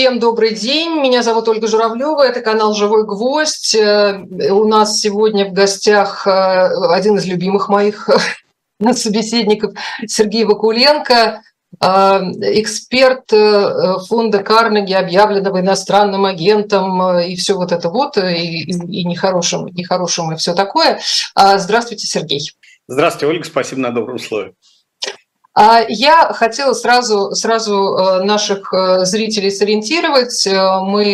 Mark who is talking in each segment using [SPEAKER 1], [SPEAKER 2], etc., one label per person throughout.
[SPEAKER 1] Всем добрый день. Меня зовут Ольга Журавлева. Это канал «Живой гвоздь». Э, у нас сегодня в гостях э, один из любимых моих собеседников Сергей Вакуленко, э, эксперт фонда Карнеги, объявленного иностранным агентом и все вот это вот, и, и нехорошим, нехорошим и все такое. Здравствуйте, Сергей.
[SPEAKER 2] Здравствуйте, Ольга. Спасибо на добром слове.
[SPEAKER 1] А я хотела сразу, сразу э, наших э, зрителей сориентировать. Э, мы,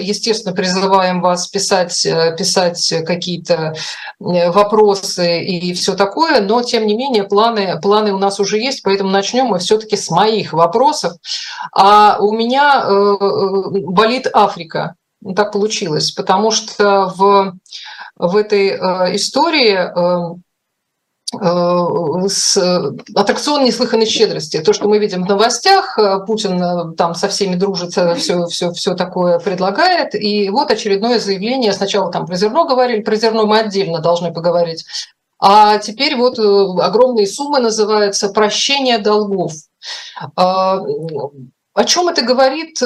[SPEAKER 1] естественно, призываем вас писать, писать какие-то вопросы и все такое, но, тем не менее, планы, планы у нас уже есть, поэтому начнем мы все-таки с моих вопросов. А у меня болит Африка. Так получилось, потому что в, в этой истории с аттракцион неслыханной щедрости. То, что мы видим в новостях, э, Путин э, там со всеми дружит, все, все, все такое предлагает. И вот очередное заявление. Сначала там про зерно говорили, про зерно мы отдельно должны поговорить. А теперь вот огромные суммы называются «прощение долгов». А, о чем это говорит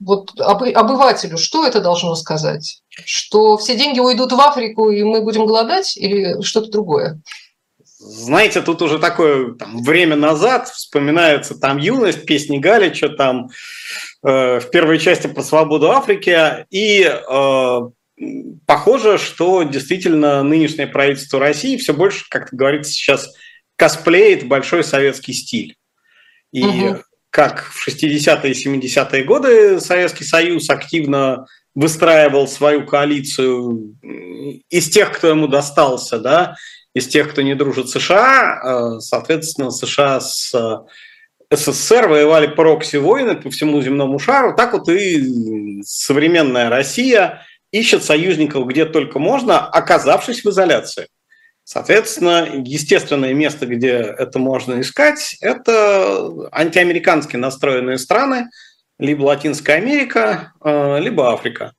[SPEAKER 1] вот обывателю? Что это должно сказать? Что все деньги уйдут в Африку, и мы будем голодать, или что-то другое?
[SPEAKER 2] Знаете, тут уже такое там, время назад вспоминается там юность, песни Галича, там э, в первой части про свободу Африки, и э, похоже, что действительно нынешнее правительство России все больше, как говорится сейчас, косплеит большой советский стиль. И угу. Как в 60-е и 70-е годы Советский Союз активно выстраивал свою коалицию из тех, кто ему достался, да, из тех, кто не дружит США, э, соответственно, США с э, СССР воевали прокси-войны по всему земному шару, так вот и современная Россия ищет союзников где только можно, оказавшись в изоляции. Соответственно, естественное место, где это можно искать, это антиамерикански настроенные страны, либо Латинская Америка, э, либо Африка.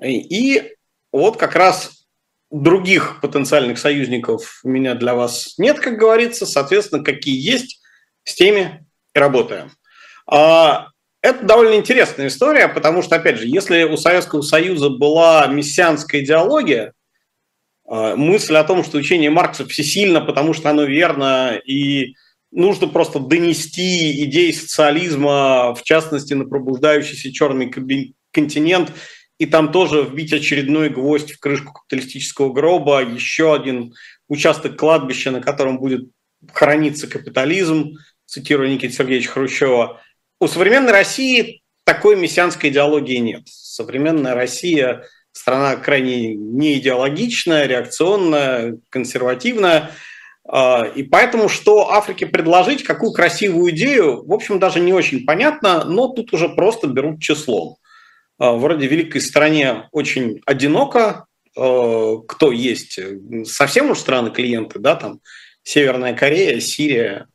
[SPEAKER 2] И вот как раз других потенциальных союзников у меня для вас нет, как говорится. Соответственно, какие есть, с теми и работаем. А, это довольно интересная история, потому что, опять же, если у Советского Союза была мессианская идеология, мысль о том, что учение Маркса всесильно, потому что оно верно, и нужно просто донести идеи социализма, в частности, на пробуждающийся черный континент, и там тоже вбить очередной гвоздь в крышку капиталистического гроба, еще один участок кладбища, на котором будет храниться капитализм, цитирую Никита Сергеевича Хрущева. У современной России такой мессианской идеологии нет. Современная Россия – страна крайне неидеологичная, реакционная, консервативная – а, и поэтому, что Африке предложить, какую красивую идею, в общем, даже не очень понятно, но тут уже просто берут числом. А, вроде великой стране очень одиноко, а, кто есть, совсем уж страны клиенты, да, там Северная Корея, Сирия,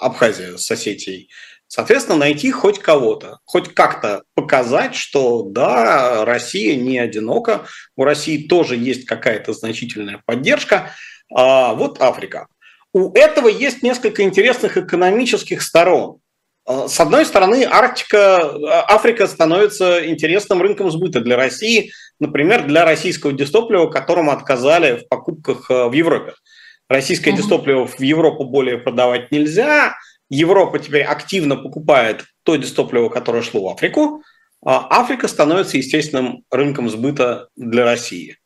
[SPEAKER 2] Абхазия с Осетией. Соответственно, найти хоть кого-то, хоть как-то показать, что да, Россия не одинока, у России тоже есть какая-то значительная поддержка – а, вот Африка. У этого есть несколько интересных экономических сторон. А, с одной стороны, Арктика, а, Африка становится интересным рынком сбыта для России, например, для российского дистоплива, которому отказали в покупках в Европе. Российское mm-hmm. дистопливо в Европу более продавать нельзя. Европа теперь активно покупает то дистопливо, которое шло в Африку. Африка становится естественным рынком сбыта для России.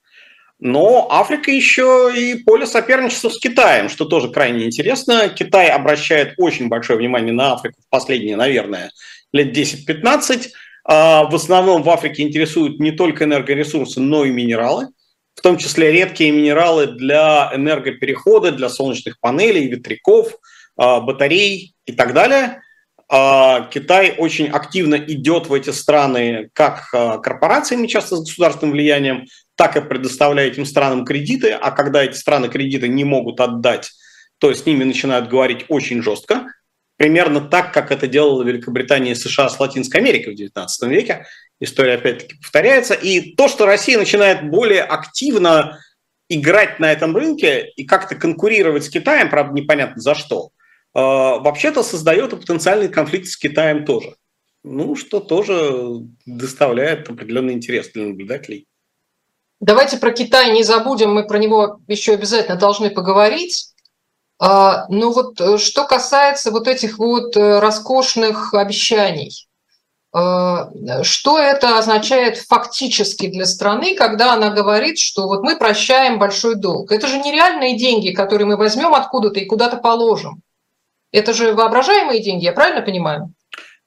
[SPEAKER 2] Но Африка еще и поле соперничества с Китаем, что тоже крайне интересно. Китай обращает очень большое внимание на Африку в последние, наверное, лет 10-15. А, в основном в Африке интересуют не только энергоресурсы, но и минералы, в том числе редкие минералы для энергоперехода, для солнечных панелей, ветряков, а, батарей и так далее. А, Китай очень активно идет в эти страны как корпорациями, часто с государственным влиянием, так и предоставляя этим странам кредиты, а когда эти страны кредиты не могут отдать, то с ними начинают говорить очень жестко, примерно так, как это делала Великобритания и США с Латинской Америкой в XIX веке. История опять-таки повторяется. И то, что Россия начинает более активно играть на этом рынке и как-то конкурировать с Китаем, правда, непонятно за что, вообще-то создает и потенциальный конфликт с Китаем тоже. ну, что тоже доставляет определенный интерес для наблюдателей.
[SPEAKER 1] Давайте про Китай не забудем, мы про него еще обязательно должны поговорить. А, ну вот э, что касается вот этих вот э, роскошных обещаний, а, что это означает фактически для страны, когда она говорит, что вот мы прощаем большой долг? Это же нереальные деньги, которые мы возьмем откуда-то и куда-то положим. Это же воображаемые деньги, я правильно понимаю?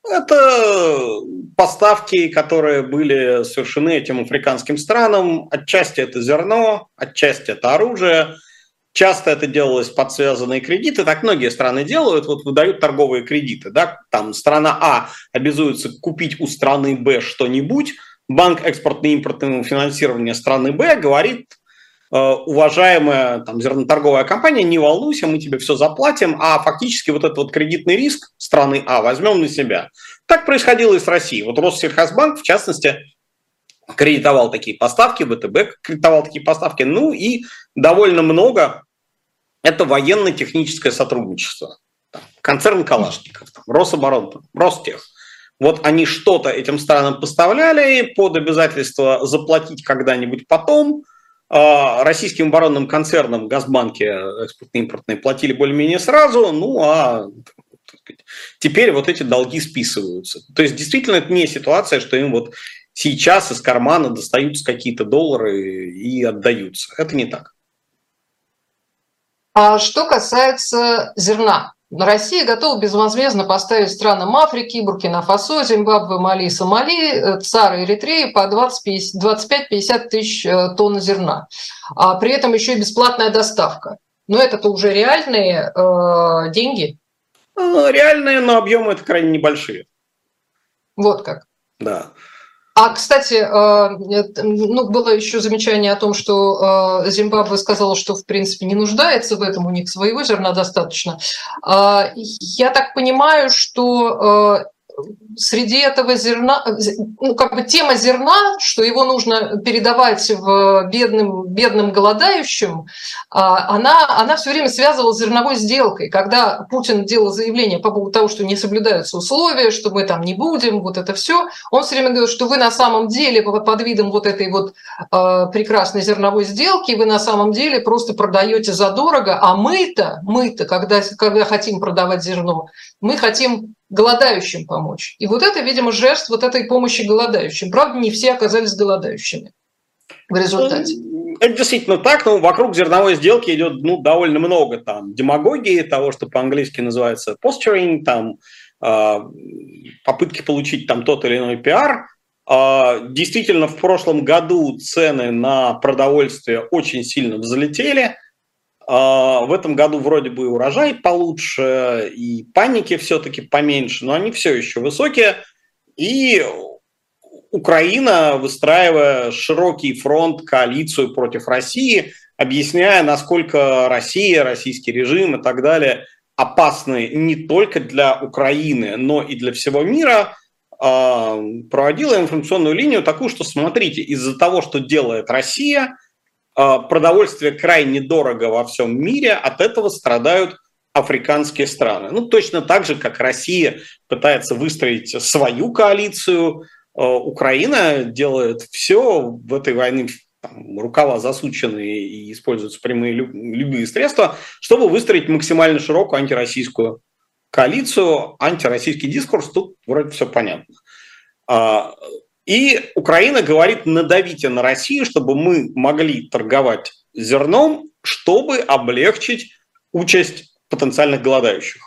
[SPEAKER 2] Это поставки, которые были совершены этим африканским странам. Отчасти это зерно, отчасти это оружие. Часто это делалось под связанные кредиты, так многие страны делают, вот выдают торговые кредиты, да, там страна А обязуется купить у страны Б что-нибудь, банк экспортно-импортного финансирования страны Б говорит, уважаемая там, зерноторговая компания, не волнуйся, мы тебе все заплатим, а фактически вот этот вот кредитный риск страны А возьмем на себя. Так происходило и с Россией. Вот Россельхозбанк, в частности, кредитовал такие поставки, ВТБ кредитовал такие поставки, ну и довольно много это военно-техническое сотрудничество. Концерн Калашников, там, Рособорон, Ростех. Вот они что-то этим странам поставляли под обязательство заплатить когда-нибудь потом. А, российским оборонным концернам Газбанки экспортно-импортные платили более-менее сразу, ну а теперь вот эти долги списываются. То есть действительно это не ситуация, что им вот сейчас из кармана достаются какие-то доллары и отдаются. Это не так.
[SPEAKER 1] А что касается зерна, Россия готова безвозмездно поставить странам Африки, Буркина-Фасо, Зимбабве, Мали, Сомали, э, ЦАР и Эритреи по 25-50 тысяч э, тонн зерна. А при этом еще и бесплатная доставка. Но это-то уже реальные э, деньги.
[SPEAKER 2] Ну, реальные, но объемы это крайне небольшие.
[SPEAKER 1] Вот как.
[SPEAKER 2] Да.
[SPEAKER 1] А, кстати, э, ну, было еще замечание о том, что э, Зимбабве сказала, что, в принципе, не нуждается в этом, у них своего зерна достаточно. А, я так понимаю, что э, среди этого зерна, ну, как бы тема зерна, что его нужно передавать в бедным, бедным голодающим, а, она, она все время связывалась с зерновой сделкой. Когда Путин делал заявление по поводу того, что не соблюдаются условия, что мы там не будем, вот это все, он все время говорил, что вы на самом деле под видом вот этой вот а, прекрасной зерновой сделки, вы на самом деле просто продаете задорого, а мы-то, мы-то, когда, когда хотим продавать зерно, мы хотим голодающим помочь. И вот это, видимо, жест вот этой помощи голодающим. Правда, не все оказались голодающими в результате.
[SPEAKER 2] Это действительно так, но вокруг зерновой сделки идет ну, довольно много там демагогии, того, что по-английски называется posturing, там э, попытки получить там тот или иной пиар. Э, действительно, в прошлом году цены на продовольствие очень сильно взлетели – а, в этом году вроде бы урожай получше, и паники все-таки поменьше, но они все еще высокие. И Украина, выстраивая широкий фронт, коалицию против России, объясняя, насколько Россия, российский режим и так далее опасны не только для Украины, но и для всего мира, а, проводила информационную линию такую, что смотрите, из-за того, что делает Россия – а, продовольствие крайне дорого во всем мире, от этого страдают африканские страны. Ну, точно так же, как Россия пытается выстроить свою коалицию, а, Украина делает все в этой войне, там, рукава засученные и используются прямые любые средства, чтобы выстроить максимально широкую антироссийскую коалицию, антироссийский дискурс, тут вроде все понятно. И Украина говорит, надавите на Россию, чтобы мы могли торговать зерном, чтобы облегчить участь потенциальных голодающих.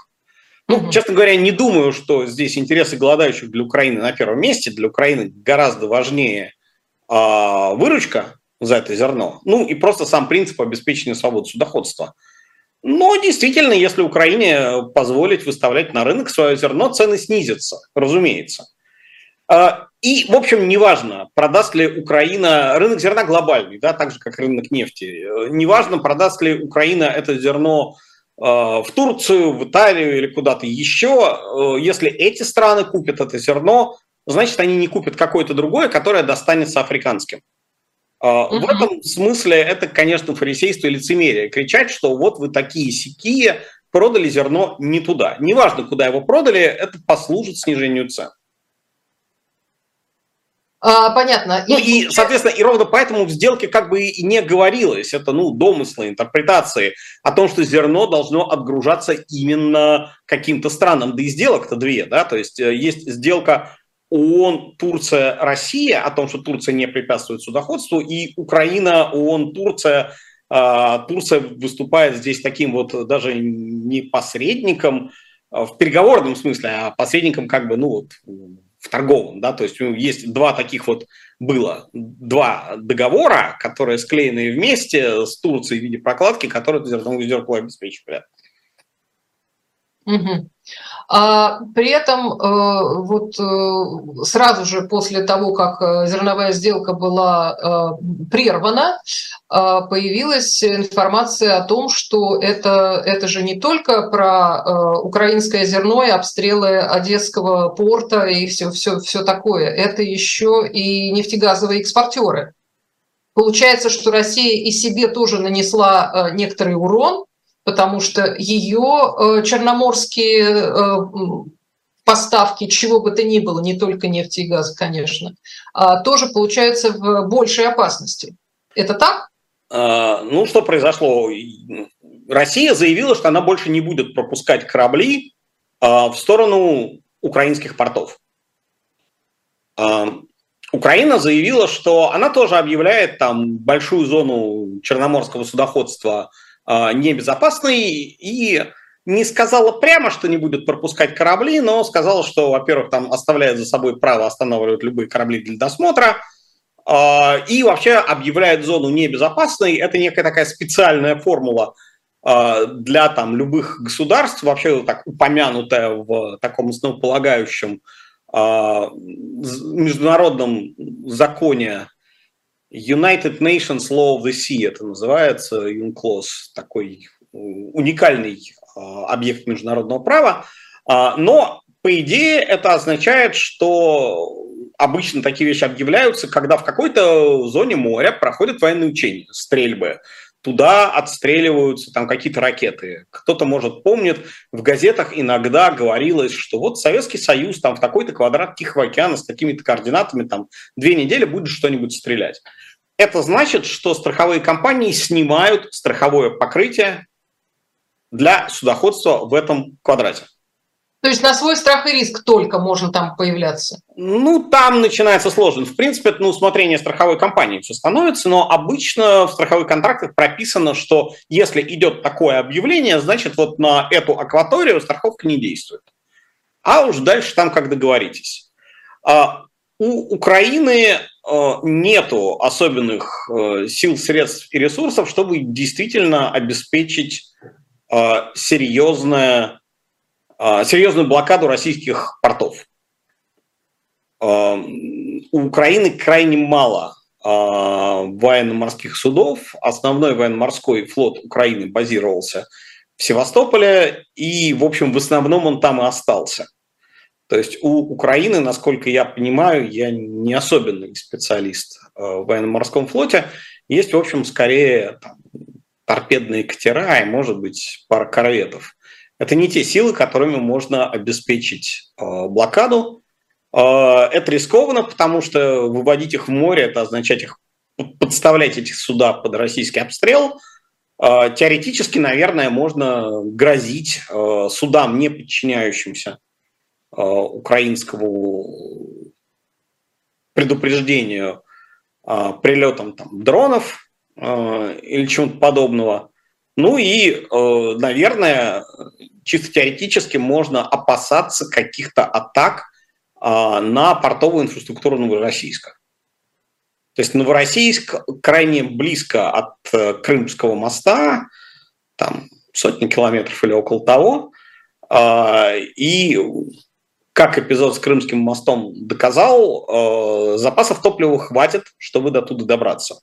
[SPEAKER 2] Ну, честно говоря, не думаю, что здесь интересы голодающих для Украины на первом месте. Для Украины гораздо важнее э, выручка за это зерно. Ну и просто сам принцип обеспечения свободы судоходства. Но действительно, если Украине позволить выставлять на рынок свое зерно, цены снизятся, разумеется. А, и, в общем, неважно, продаст ли Украина, рынок зерна глобальный, да, так же, как рынок нефти. Неважно, продаст ли Украина это зерно а, в Турцию, в Италию или куда-то еще. А, если эти страны купят это зерно, значит, они не купят какое-то другое, которое достанется африканским. Uh-huh. В этом смысле это, конечно, фарисейство и лицемерие. Кричать, что вот вы такие сякие, продали зерно не туда. Неважно, куда его продали, это послужит снижению цен.
[SPEAKER 1] А, понятно.
[SPEAKER 2] Ну и, и, соответственно, и ровно поэтому в сделке как бы и не говорилось, это, ну, домыслы, интерпретации о том, что зерно должно отгружаться именно каким-то странам. Да и сделок-то две, да, то есть э, есть сделка ООН, Турция, Россия о том, что Турция не препятствует судоходству, и Украина, ООН, Турция. А, Турция выступает здесь таким вот даже не посредником а, в переговорном смысле, а посредником как бы, ну вот, в торговом, да, то есть ну, есть два таких вот было, два договора, которые склеены вместе с Турцией в виде прокладки, которые зерновую сделку обеспечивали.
[SPEAKER 1] Угу. А при этом э, вот э, сразу же после того, как э, зерновая сделка была прервана, появилась информация о том, что это, это же не только про украинское зерно и обстрелы Одесского порта и все, все, все такое, это еще и нефтегазовые экспортеры. Получается, что Россия и себе тоже нанесла некоторый урон, потому что ее э, черноморские э, поставки, чего бы то ни было, не только нефти и газа, конечно, а, тоже получаются в большей опасности. Это так?
[SPEAKER 2] А, ну, что произошло? Россия заявила, что она больше не будет пропускать корабли а, в сторону украинских портов. Украина заявила, что она тоже объявляет там большую зону черноморского судоходства – небезопасной и не сказала прямо, что не будет пропускать корабли, но сказала, что, во-первых, там оставляет за собой право останавливать любые корабли для досмотра, а, и вообще объявляет зону небезопасной. Это некая такая специальная формула а, для там любых государств, вообще так упомянутая в таком основополагающем международном законе United Nations Law of the Sea это называется, UNCLOS, такой уникальный а, объект международного права. А, но, по идее, это означает, что обычно такие вещи объявляются, когда в какой-то зоне моря проходят военные учения, стрельбы. Туда отстреливаются там какие-то ракеты. Кто-то, может, помнит, в газетах иногда говорилось, что вот Советский Союз там в такой-то квадрат Тихого океана с такими-то координатами там две недели будет что-нибудь стрелять. Это значит, что страховые компании снимают страховое покрытие для судоходства в этом квадрате.
[SPEAKER 1] То есть на свой страх и риск только можно там появляться?
[SPEAKER 2] Ну, там начинается сложно. В принципе, это на усмотрение страховой компании все становится, но обычно в страховых контрактах прописано, что если идет такое объявление, значит, вот на эту акваторию страховка не действует. А уж дальше там как договоритесь. А у Украины Э, нету особенных э, сил, средств и ресурсов, чтобы действительно обеспечить э, серьезное, серьезную блокаду российских портов. У Украины крайне мало военно-морских судов. Основной военно-морской флот Украины базировался в Севастополе, и, в общем, в основном он там и остался – то есть у Украины, насколько я понимаю, я не особенный специалист в военно-морском флоте, есть, в общем, скорее там, торпедные катера и, может быть, пара корветов. Это не те силы, которыми можно обеспечить э, блокаду. Э, это рискованно, потому что выводить их в море, это означать их подставлять эти суда под российский обстрел. Э, теоретически, наверное, можно грозить судам, не подчиняющимся украинскому предупреждению прилетом там, дронов или чего-то подобного. Ну и, наверное, чисто теоретически можно опасаться каких-то атак на портовую инфраструктуру Новороссийска. То есть Новороссийск крайне близко от Крымского моста, там сотни километров или около того, и как эпизод с Крымским мостом доказал, э, запасов топлива хватит, чтобы до туда добраться.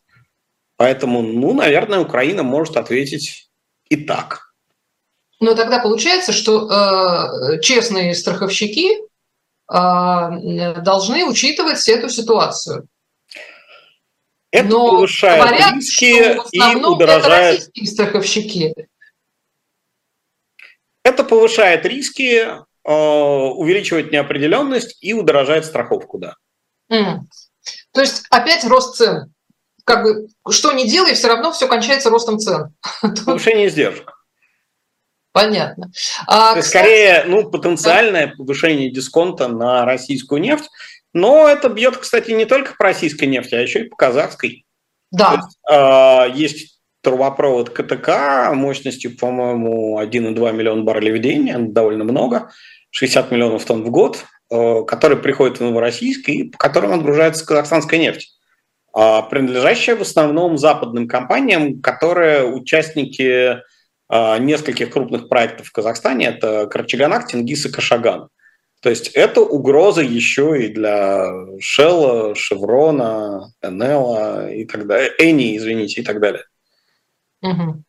[SPEAKER 2] Поэтому, ну, наверное, Украина может ответить и так.
[SPEAKER 1] Но тогда получается, что э, честные страховщики э, должны учитывать эту ситуацию.
[SPEAKER 2] Это Но повышает говорят, риски и удорожает... Это
[SPEAKER 1] страховщики.
[SPEAKER 2] Это повышает риски, Э, увеличивает неопределенность и удорожает страховку, да.
[SPEAKER 1] Mm. То есть опять рост цен. Как бы что ни делай, все равно все кончается ростом цен.
[SPEAKER 2] Повышение издержек.
[SPEAKER 1] Понятно.
[SPEAKER 2] А, кстати... Скорее, ну, потенциальное повышение дисконта на российскую нефть, но это бьет, кстати, не только по российской нефти, а еще и по казахской.
[SPEAKER 1] Да. есть,
[SPEAKER 2] э, есть трубопровод КТК мощностью, по-моему, 1,2 миллиона баррелей в день, это довольно много, 60 миллионов тонн в год, э, который приходит в Новороссийск и по которым отгружается казахстанская нефть, принадлежащая в основном западным компаниям, которые участники а, нескольких крупных проектов в Казахстане. Это Карчаганак, Тенгиз и Кашаган. То есть это угроза еще и для Шелла, Шеврона, Энела и так далее. Эни, извините, и так далее.
[SPEAKER 1] Угу.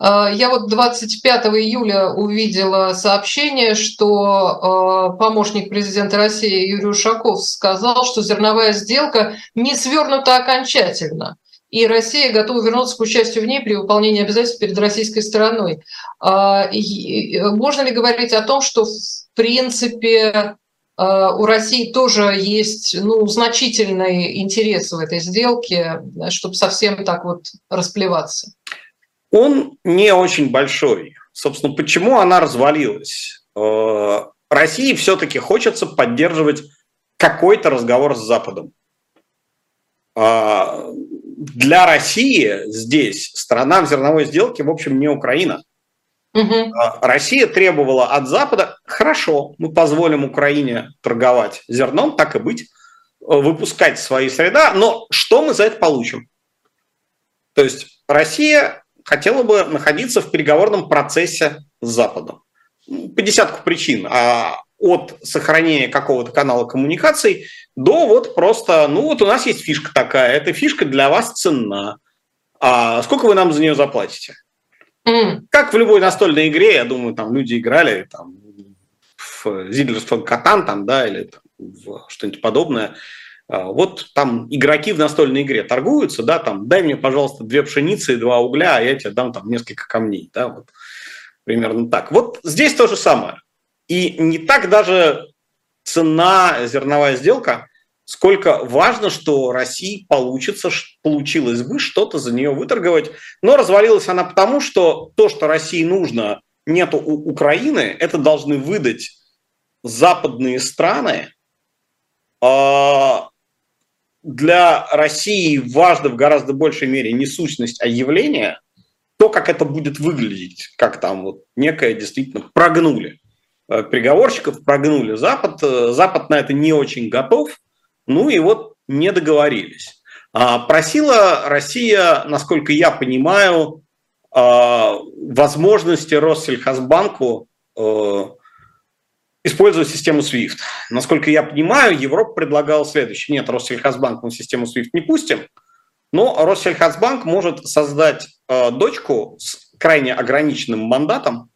[SPEAKER 1] Я вот 25 июля увидела сообщение, что а, помощник президента России Юрий Ушаков сказал, что зерновая сделка не свернута окончательно и Россия готова вернуться к участию в ней при выполнении обязательств перед российской стороной. А, можно ли говорить о том, что в принципе у России тоже есть ну, значительный интерес в этой сделке, чтобы совсем так вот расплеваться?
[SPEAKER 2] Он не очень большой. Собственно, почему она развалилась? А, России все-таки хочется поддерживать какой-то разговор с Западом для России здесь страна в зерновой сделке, в общем, не Украина. Угу. Россия требовала от Запада, хорошо, мы позволим Украине торговать зерном, так и быть, выпускать свои среда, но что мы за это получим? То есть Россия хотела бы находиться в переговорном процессе с Западом. По десятку причин. А от сохранения какого-то канала коммуникаций до вот просто, ну вот у нас есть фишка такая, эта фишка для вас ценна. А сколько вы нам за нее заплатите? Mm. Как в любой настольной игре, я думаю, там люди играли там, в Зидлерс Катан там, да, или там, в что-нибудь подобное. А, вот там игроки в настольной игре торгуются, да, там, дай мне, пожалуйста, две пшеницы и два угля, а я тебе дам там несколько камней, да, вот примерно так. Вот здесь то же самое. И не так даже цена зерновая сделка, сколько важно, что России получится, получилось бы что-то за нее выторговать. Но развалилась она потому, что то, что России нужно, нету у Украины, это должны выдать западные страны. Для России важно в гораздо большей мере не сущность, а явление, то, как это будет выглядеть, как там вот некое действительно прогнули. Э, переговорщиков прогнули Запад. Э, Запад на это не очень готов. Ну и вот не договорились. А, просила Россия, насколько я понимаю, а, возможности Россельхозбанку э, использовать систему SWIFT. Насколько я понимаю, Европа предлагала следующее. Нет, Россельхозбанк мы систему SWIFT не пустим, но Россельхозбанк может создать дочку с крайне ограниченным мандатом,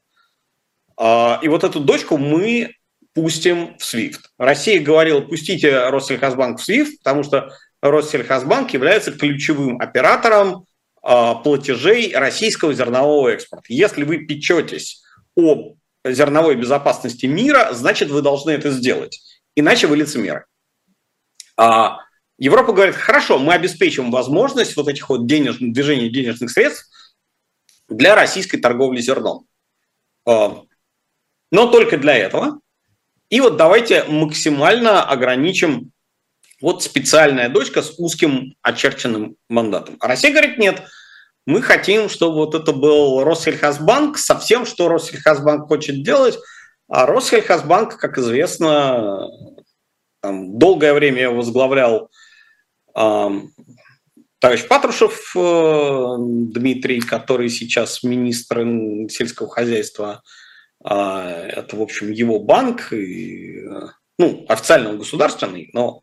[SPEAKER 2] а, и вот эту дочку мы пустим в SWIFT. Россия говорила, пустите Россельхозбанк в SWIFT, потому что Россельхозбанк является ключевым оператором а, платежей российского зернового экспорта. Если вы печетесь о зерновой безопасности мира, значит, вы должны это сделать. Иначе вы лицемеры. А, Европа говорит, хорошо, мы обеспечим возможность вот этих вот денежных, движения денежных средств для российской торговли зерном но только для этого. И вот давайте максимально ограничим вот специальная дочка с узким очерченным мандатом. А Россия говорит, нет, мы хотим, чтобы вот это был Россельхозбанк со всем, что Россельхозбанк хочет делать. А Россельхозбанк, как известно, там, долгое время возглавлял э, товарищ Патрушев э, Дмитрий, который сейчас министр сельского хозяйства а, это, в общем, его банк, и, ну, официально он государственный, но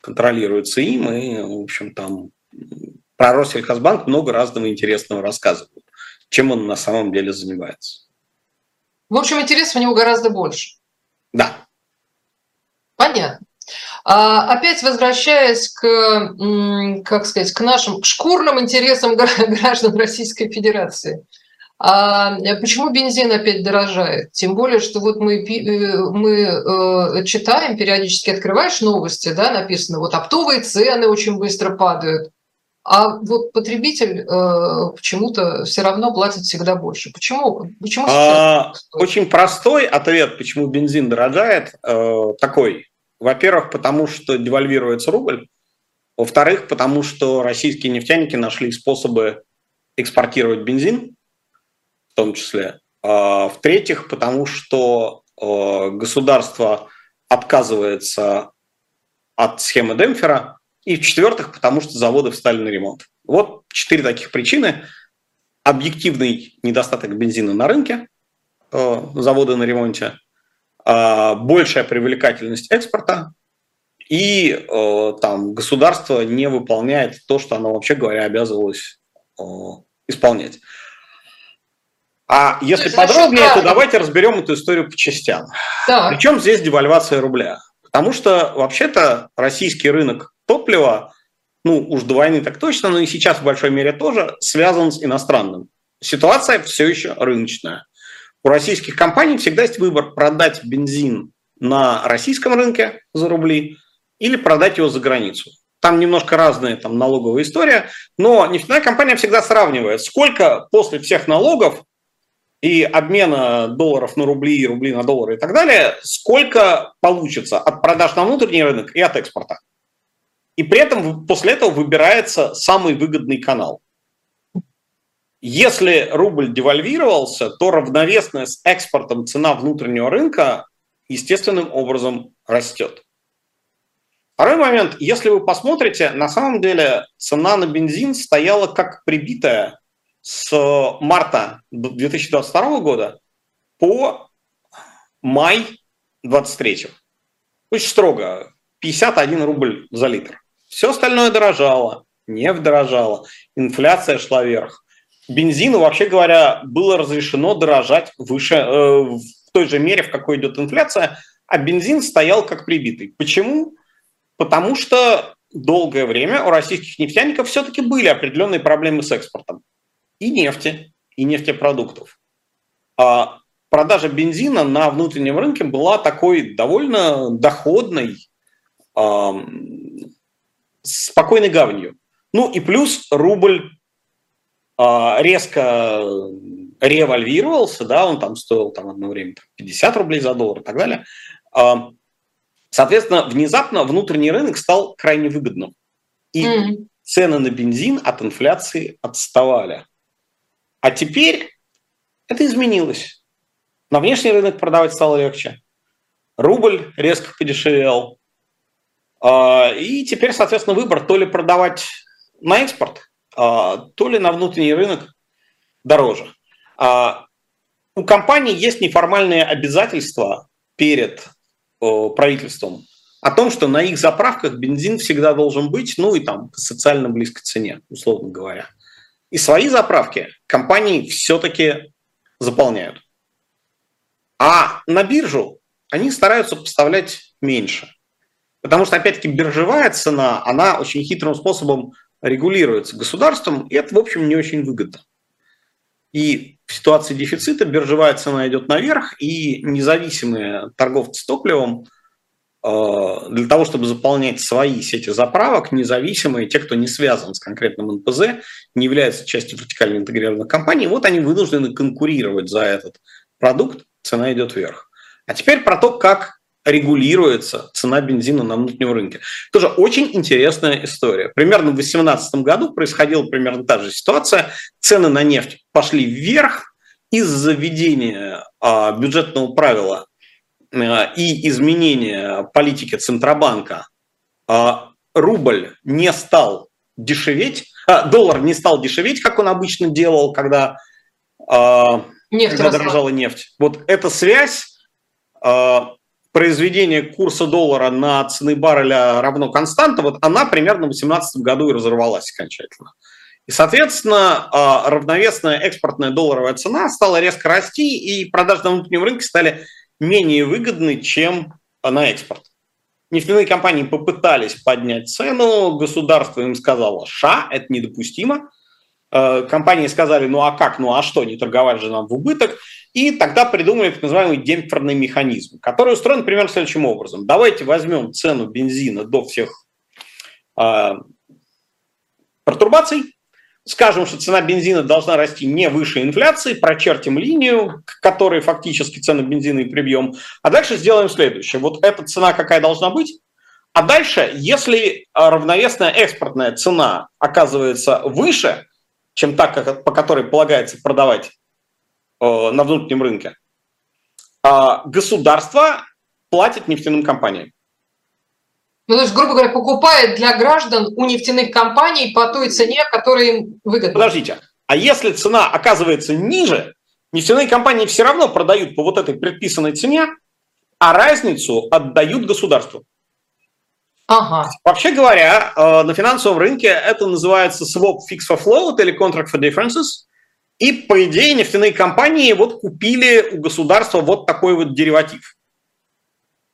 [SPEAKER 2] контролируется им, и, в общем, там про Россельхозбанк много разного интересного рассказывают, чем он на самом деле занимается.
[SPEAKER 1] В общем, интерес у него гораздо больше.
[SPEAKER 2] Да.
[SPEAKER 1] Понятно. А, опять возвращаясь к, как сказать, к нашим шкурным интересам граждан Российской Федерации. А почему бензин опять дорожает? Тем более, что вот мы, мы читаем, периодически открываешь новости, да, написано, вот оптовые цены очень быстро падают. А вот потребитель э, почему-то все равно платит всегда больше. Почему? Почему
[SPEAKER 2] а, очень простой ответ, почему бензин дорожает, э, такой. Во-первых, потому что девальвируется рубль. Во-вторых, потому что российские нефтяники нашли способы экспортировать бензин, в том числе. А, в-третьих, потому что э, государство отказывается от схемы демпфера, и в-четвертых, потому что заводы встали на ремонт. Вот четыре таких причины. Объективный недостаток бензина на рынке, э, заводы на ремонте, э, большая привлекательность экспорта и э, там государство не выполняет то, что оно вообще говоря обязывалось исполнять. А если подробнее, то давайте разберем эту историю по частям. Да. Причем здесь девальвация рубля? Потому что вообще-то российский рынок топлива, ну уж до войны так точно, но и сейчас в большой мере тоже, связан с иностранным. Ситуация все еще рыночная. У российских компаний всегда есть выбор продать бензин на российском рынке за рубли или продать его за границу. Там немножко разная там, налоговая история, но нефтяная компания всегда сравнивает, сколько после всех налогов и обмена долларов на рубли, рубли на доллары и так далее, сколько получится от продаж на внутренний рынок и от экспорта. И при этом после этого выбирается самый выгодный канал. Если рубль девальвировался, то равновесная с экспортом цена внутреннего рынка естественным образом растет. Второй момент, если вы посмотрите, на самом деле цена на бензин стояла как прибитая с марта 2022 года по май 2023. Очень строго, 51 рубль за литр. Все остальное дорожало, нефть дорожала, инфляция шла вверх. Бензину, вообще говоря, было разрешено дорожать выше, э, в той же мере, в какой идет инфляция, а бензин стоял как прибитый. Почему? Потому что долгое время у российских нефтяников все-таки были определенные проблемы с экспортом. И нефти, и нефтепродуктов. А продажа бензина на внутреннем рынке была такой довольно доходной, спокойной гаванью. Ну и плюс рубль а, резко револьвировался, да, он там стоил там одно время 50 рублей за доллар и так далее. А, соответственно, внезапно внутренний рынок стал крайне выгодным. И mm. цены на бензин от инфляции отставали. А теперь это изменилось. На внешний рынок продавать стало легче. Рубль резко подешевел. А, и теперь, соответственно, выбор то ли продавать на экспорт, а, то ли на внутренний рынок дороже. А, у компании есть неформальные обязательства перед правительством о том, что на их заправках бензин всегда должен быть, ну и там по социально близкой цене, условно говоря. И свои заправки компании все-таки заполняют. А на биржу они стараются поставлять меньше. Потому что, опять-таки, биржевая цена, она очень хитрым способом регулируется государством, и это, в общем, не очень выгодно. И в ситуации дефицита биржевая цена идет наверх, и независимые торговцы топливом э, для того, чтобы заполнять свои сети заправок, независимые, те, кто не связан с конкретным НПЗ, не являются частью вертикально интегрированных компаний, вот они вынуждены конкурировать за этот продукт, цена идет вверх. А теперь про то, как регулируется цена бензина на внутреннем рынке. Тоже очень интересная история. Примерно в 2018 году происходила примерно та же ситуация. Цены на нефть пошли вверх из-за введения а, бюджетного правила а, и изменения политики Центробанка. А, рубль не стал дешеветь, доллар не стал дешеветь, как он обычно делал, когда, нефть когда дорожала нефть. Вот эта связь произведение курса доллара на цены барреля равно константа, вот она примерно в 2018 году и разорвалась окончательно. И, соответственно, а, равновесная экспортная долларовая цена стала резко расти, и продажи на внутреннем рынке стали менее выгодны, чем на экспорт. Нефтяные компании попытались поднять цену, государство им сказало, ша, это недопустимо, компании сказали, ну а как, ну а что, не торговать же нам в убыток. И тогда придумали так называемый демпферный механизм, который устроен примерно следующим образом. Давайте возьмем цену бензина до всех э, пертурбаций, скажем, что цена бензина должна расти не выше инфляции, прочертим линию, к которой фактически цену бензина и прибьем, а дальше сделаем следующее. Вот эта цена какая должна быть, а дальше, если равновесная экспортная цена оказывается выше, чем та, по которой полагается продавать на внутреннем рынке, а государство платит нефтяным компаниям.
[SPEAKER 1] Ну, то есть, грубо говоря, покупает для граждан у нефтяных компаний по той цене, которая им выгодна.
[SPEAKER 2] Подождите, а если цена оказывается ниже, нефтяные компании все равно продают по вот этой предписанной цене, а разницу отдают государству. Ага. Вообще говоря, э, на финансовом рынке это называется swap fix for float или contract for differences. И, по идее, нефтяные компании вот купили у государства вот такой вот дериватив.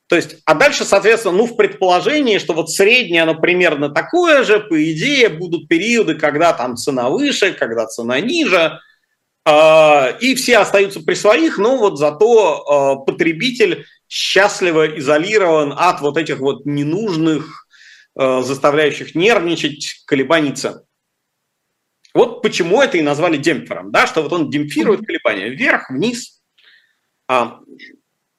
[SPEAKER 2] То есть, а дальше, соответственно, ну, в предположении, что вот среднее, оно примерно такое же, по идее, будут периоды, когда там цена выше, когда цена ниже, э, и все остаются при своих, но вот зато э, потребитель счастливо изолирован от вот этих вот ненужных, э, заставляющих нервничать колебаний цен. Вот почему это и назвали демпфером, да, что вот он демпфирует колебания вверх, вниз. А,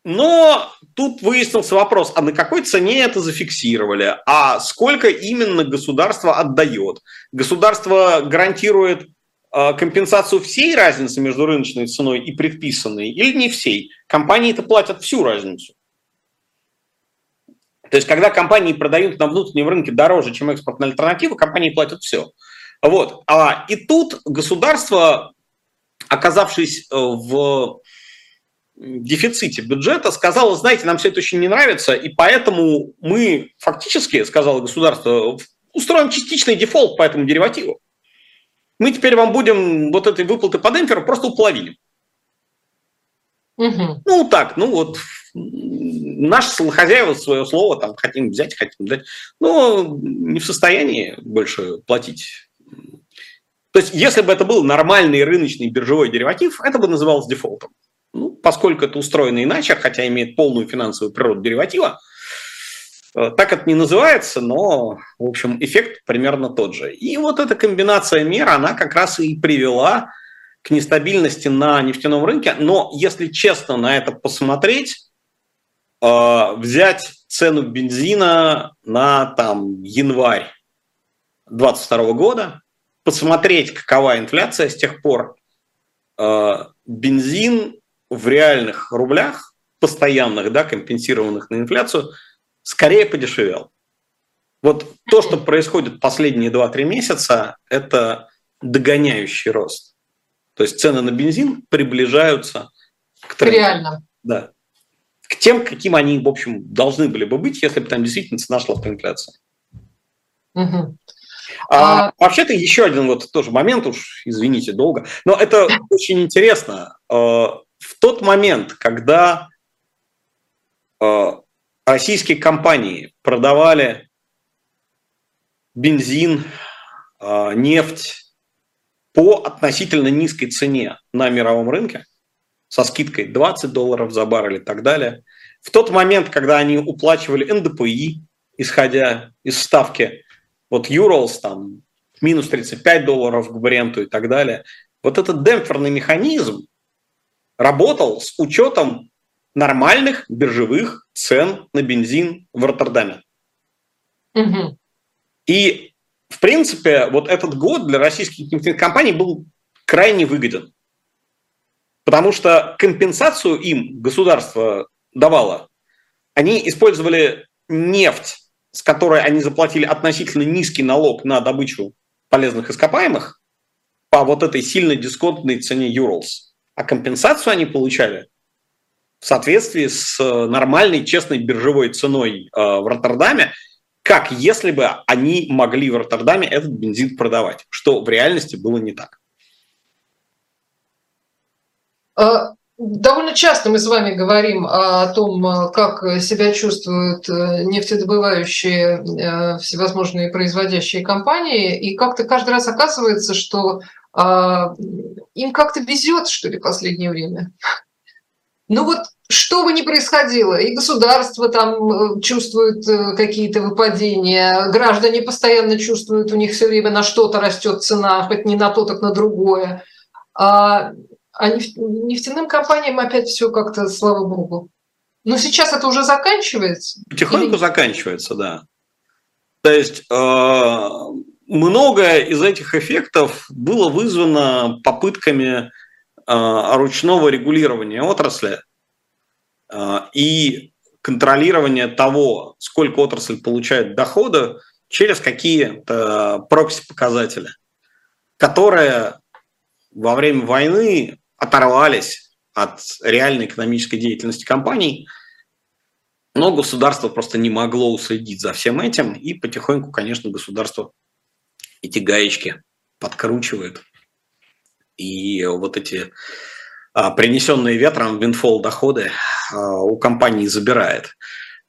[SPEAKER 2] но тут выяснился вопрос, а на какой цене это зафиксировали, а сколько именно государство отдает. Государство гарантирует э, компенсацию всей разницы между рыночной ценой и предписанной или не всей. Компании-то платят всю разницу. То есть, когда компании продают на внутреннем рынке дороже, чем экспортная альтернатива, компании платят все. Вот. А, и тут государство, оказавшись э, в дефиците бюджета, сказала, знаете, нам все это очень не нравится, и поэтому мы фактически, сказала государство, устроим частичный дефолт по этому деривативу. Мы теперь вам будем вот этой выплаты по демпферу просто уполовиним. Угу. Ну, так, ну вот, наши хозяева свое слово там хотим взять, хотим дать, но не в состоянии больше платить. То есть, если бы это был нормальный рыночный биржевой дериватив, это бы называлось дефолтом. Ну, поскольку это устроено иначе, хотя имеет полную финансовую природу дериватива, э, так это не называется, но, в общем, эффект примерно тот же. И вот эта комбинация мер, она как раз и привела к нестабильности на нефтяном рынке. Но, если честно на это посмотреть, э, взять цену бензина на там, январь 2022 года, посмотреть, какова инфляция с тех пор, э, бензин в реальных рублях, постоянных, да, компенсированных на инфляцию, скорее подешевел. Вот то, что происходит последние 2-3 месяца, это догоняющий рост. То есть цены на бензин приближаются к тренду. Реально. Да. К тем, каким они, в общем, должны были бы быть, если бы там действительно цена шла по инфляции. Угу. А, а... Вообще-то еще один вот тоже момент, уж извините, долго, но это очень интересно. А, в тот момент, когда э, российские компании продавали бензин, э, нефть по относительно низкой цене на мировом рынке, со скидкой 20 долларов за баррель и так далее, в тот момент, когда они уплачивали НДПИ, исходя из ставки, вот Urals там минус 35 долларов к Бренту и так далее, вот этот демпферный механизм, работал с учетом нормальных биржевых цен на бензин в Роттердаме. Угу. И, в принципе, вот этот год для российских компаний был крайне выгоден. Потому что компенсацию им государство давало. Они использовали нефть, с которой они заплатили относительно низкий налог на добычу полезных ископаемых по вот этой сильно дисконтной цене Urals а компенсацию они получали в соответствии с э, нормальной, честной биржевой ценой э, в Роттердаме, как если бы они могли в Роттердаме этот бензин продавать, что в реальности было не так.
[SPEAKER 1] Э, довольно часто мы с вами говорим о том, как себя чувствуют нефтедобывающие всевозможные производящие компании, и как-то каждый раз оказывается, что им как-то везет, что ли, в последнее время. Ну вот что бы ни происходило, и государство там чувствует какие-то выпадения, граждане постоянно чувствуют, у них все время на что-то растет цена, хоть не на то, так на другое. А, нефтяным компаниям опять все как-то, слава богу. Но сейчас это уже заканчивается?
[SPEAKER 2] Потихоньку Или... заканчивается, да. То есть э, многое из этих эффектов было вызвано попытками э, ручного регулирования отрасли э, и контролирования того, сколько отрасль получает дохода через какие-то прокси-показатели, которые во время войны оторвались от реальной экономической деятельности компаний, но государство просто не могло уследить за всем этим, и потихоньку, конечно, государство эти гаечки подкручивает. И вот эти а, принесенные ветром винфол доходы а, у компании забирает.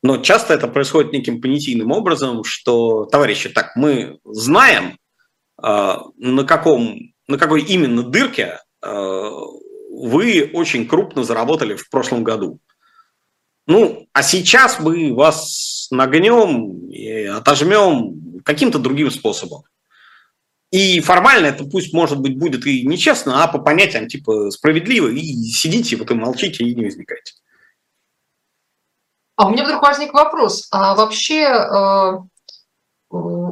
[SPEAKER 2] Но часто это происходит неким понятийным образом, что, товарищи, так, мы знаем, а, на, каком, на какой именно дырке вы очень крупно заработали в прошлом году. Ну, а сейчас мы вас нагнем и отожмем каким-то другим способом. И формально это пусть, может быть, будет и нечестно, а по понятиям типа справедливо, и сидите, вот и молчите, и не возникайте.
[SPEAKER 1] А у меня вдруг возник вопрос. А вообще э,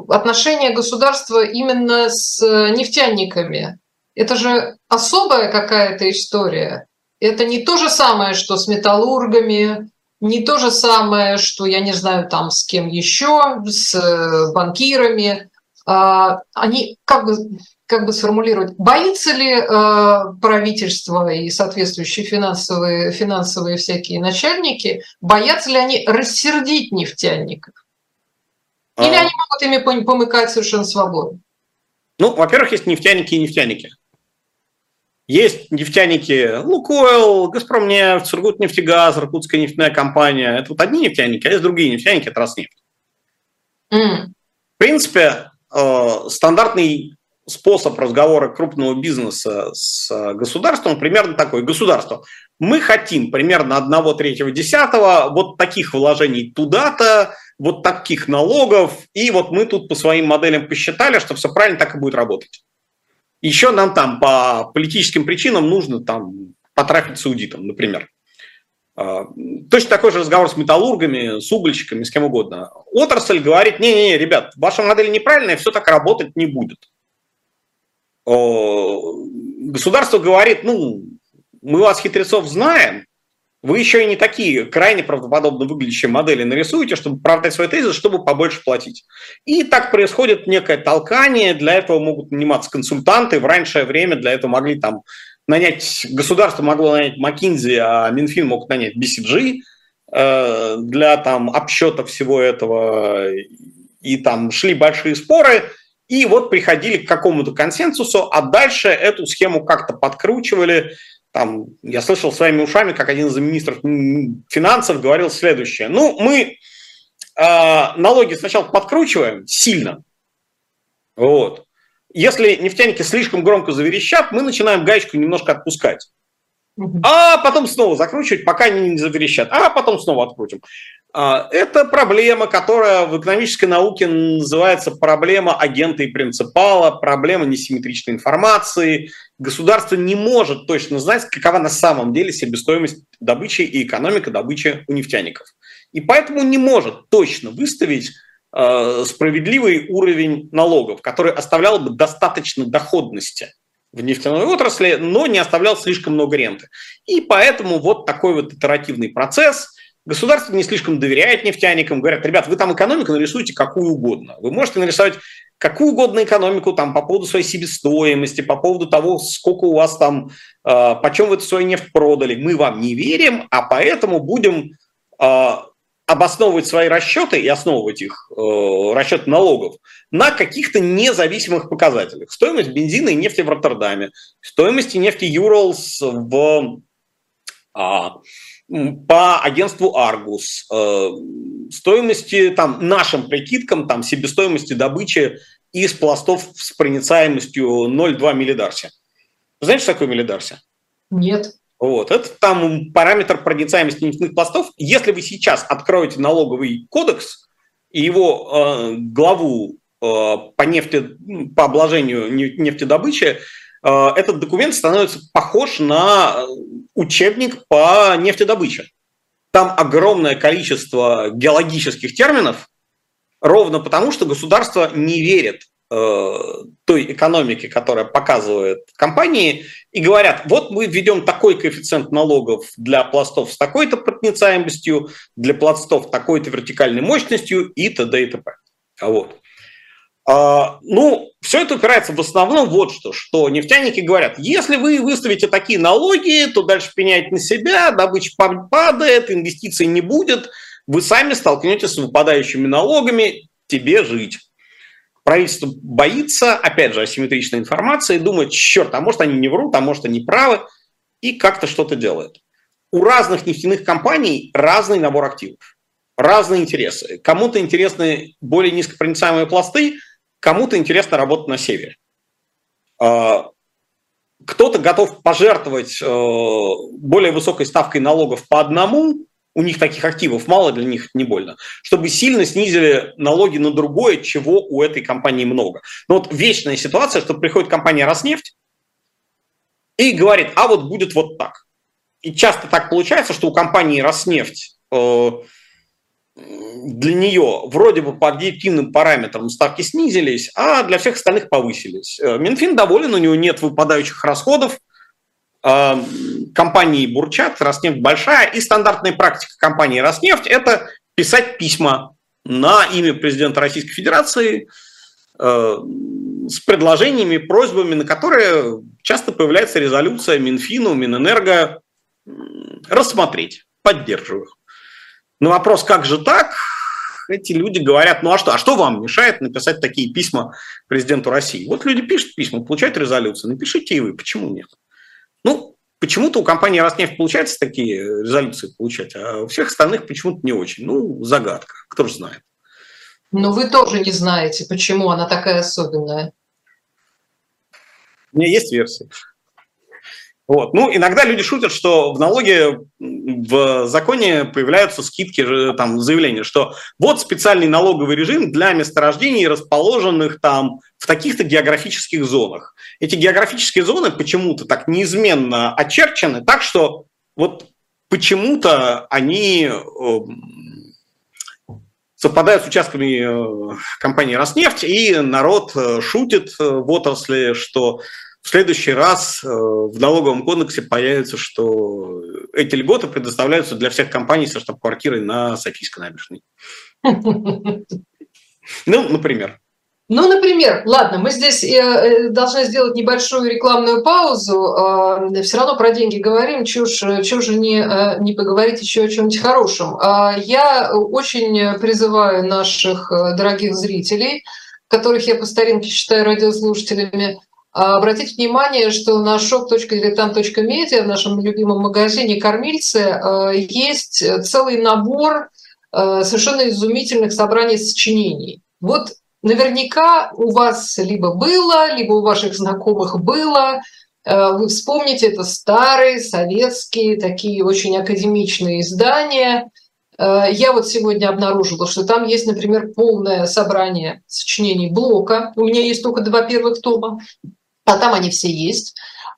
[SPEAKER 1] отношения государства именно с нефтяниками, это же особая какая-то история. Это не то же самое, что с металлургами, не то же самое, что, я не знаю, там с кем еще, с э, банкирами. А, они, как бы, как бы сформулировать, боится ли э, правительство и соответствующие финансовые, финансовые всякие начальники, боятся ли они рассердить нефтяников? Или а... они могут ими помыкать совершенно свободно?
[SPEAKER 2] Ну, во-первых, есть нефтяники и нефтяники. Есть нефтяники Лукойл, Газпромнефть, Сургутнефтегаз, Иркутская нефтяная компания. Это вот одни нефтяники, а есть другие нефтяники, это Роснефть. Mm. В принципе, э, стандартный способ разговора крупного бизнеса с государством примерно такой. Государство, мы хотим примерно одного третьего десятого вот таких вложений туда-то, вот таких налогов, и вот мы тут по своим моделям посчитали, что все правильно так и будет работать. Еще нам там по политическим причинам нужно там потрафить саудитам, например. А, точно такой же разговор с металлургами, с угольщиками, с кем угодно. Отрасль говорит, не-не-не, ребят, ваша модель неправильная, все так работать не будет. Государство говорит, ну, мы вас, хитрецов, знаем, вы еще и не такие крайне правдоподобно выглядящие модели нарисуете, чтобы оправдать свой тезис, чтобы побольше платить. И так происходит некое толкание, для этого могут наниматься консультанты, в раньшее время для этого могли там нанять, государство могло нанять McKinsey, а Минфин мог нанять BCG э, для там обсчета всего этого, и там шли большие споры, и вот приходили к какому-то консенсусу, а дальше эту схему как-то подкручивали, там, я слышал своими ушами, как один из министров финансов говорил следующее. Ну, мы э, налоги сначала подкручиваем сильно. Вот. Если нефтяники слишком громко заверещат, мы начинаем гаечку немножко отпускать. А потом снова закручивать, пока они не заверещат. А потом снова открутим. А, это проблема, которая в экономической науке называется проблема агента и принципала, проблема несимметричной информации. Государство не может точно знать, какова на самом деле себестоимость добычи и экономика добычи у нефтяников. И поэтому не может точно выставить э, справедливый уровень налогов, который оставлял бы достаточно доходности в нефтяной отрасли, но не оставлял слишком много ренты. И поэтому вот такой вот итеративный процесс – Государство не слишком доверяет нефтяникам, говорят, ребят, вы там экономику нарисуйте какую угодно. Вы можете нарисовать какую угодно экономику там по поводу своей себестоимости, по поводу того, сколько у вас там, э, почем вы эту свою нефть продали. Мы вам не верим, а поэтому будем э, обосновывать свои расчеты и основывать их, э, расчет налогов, на каких-то независимых показателях. Стоимость бензина и нефти в Роттердаме, стоимость нефти Юралс в а, по агентству Argus э, стоимости, там, нашим прикидкам, там, себестоимости добычи из пластов с проницаемостью 0,2 миллидарси. Знаете, что такое миллидарси?
[SPEAKER 1] Нет.
[SPEAKER 2] Вот. Это там параметр проницаемости нефтяных пластов. Если вы сейчас откроете налоговый кодекс и его э, главу э, по, нефти, по обложению нефтедобычи, э, этот документ становится похож на учебник по нефтедобыче. Там огромное количество геологических терминов, ровно потому, что государство не верит э, той экономике, которая показывает компании, и говорят, вот мы введем такой коэффициент налогов для пластов с такой-то проницаемостью, для пластов такой-то вертикальной мощностью и т.д. и т.п. Вот. А, ну, все это упирается в основном вот что, что нефтяники говорят, если вы выставите такие налоги, то дальше пеняете на себя, добыча падает, инвестиций не будет, вы сами столкнетесь с выпадающими налогами, тебе жить. Правительство боится, опять же, асимметричной информации, думает, черт, а может они не врут, а может они правы, и как-то что-то делает. У разных нефтяных компаний разный набор активов, разные интересы. Кому-то интересны более низкопроницаемые пласты – Кому-то интересно работать на севере. А, кто-то готов пожертвовать э, более высокой ставкой налогов по одному, у них таких активов мало, для них не больно, чтобы сильно снизили налоги на другое, чего у этой компании много. Но вот вечная ситуация, что приходит компания «Роснефть» и говорит, а вот будет вот так. И часто так получается, что у компании «Роснефть» э, для нее вроде бы по объективным параметрам ставки снизились, а для всех остальных повысились. Э, Минфин доволен, у него нет выпадающих расходов, э, компании бурчат, Роснефть большая, и стандартная практика компании Роснефть – это писать письма на имя президента Российской Федерации э, с предложениями, просьбами, на которые часто появляется резолюция Минфину, Минэнерго рассмотреть, поддерживаю их. На вопрос, как же так, эти люди говорят, ну а что, а что вам мешает написать такие письма президенту России? Вот люди пишут письма, получают резолюцию, напишите и вы, почему нет? Ну, почему-то у компании «Роснефть» получается такие резолюции получать, а у всех остальных почему-то не очень. Ну, загадка, кто же знает.
[SPEAKER 1] Но вы тоже не знаете, почему она такая особенная.
[SPEAKER 2] У меня есть версия. Вот. Ну, иногда люди шутят, что в налоге в законе появляются скидки, там заявления, что вот специальный налоговый режим для месторождений, расположенных там в таких-то географических зонах. Эти географические зоны почему-то так неизменно очерчены, так что вот почему-то они эм, совпадают с участками э, компании «Роснефть», и народ э, шутит э, в отрасли, что в следующий раз э, в налоговом кодексе появится, что эти льготы предоставляются для всех компаний со штаб-квартирой на Софийской набережной. Ну, например.
[SPEAKER 1] Ну, например, ладно, мы здесь э, э, должны сделать небольшую рекламную паузу. Все равно про деньги говорим, чушь, чушь не, не поговорить еще о чем-нибудь хорошем. Я очень призываю наших дорогих зрителей, которых я по старинке считаю радиослушателями, обратите внимание, что на shop.diletant.media, в нашем любимом магазине «Кормильцы», а, есть целый набор а, совершенно изумительных собраний сочинений. Вот наверняка у вас либо было, либо у ваших знакомых было, вы вспомните, это старые советские, такие очень академичные издания. Я вот сегодня обнаружила, что там есть, например, полное собрание сочинений Блока. У меня есть только два первых тома а там они все есть.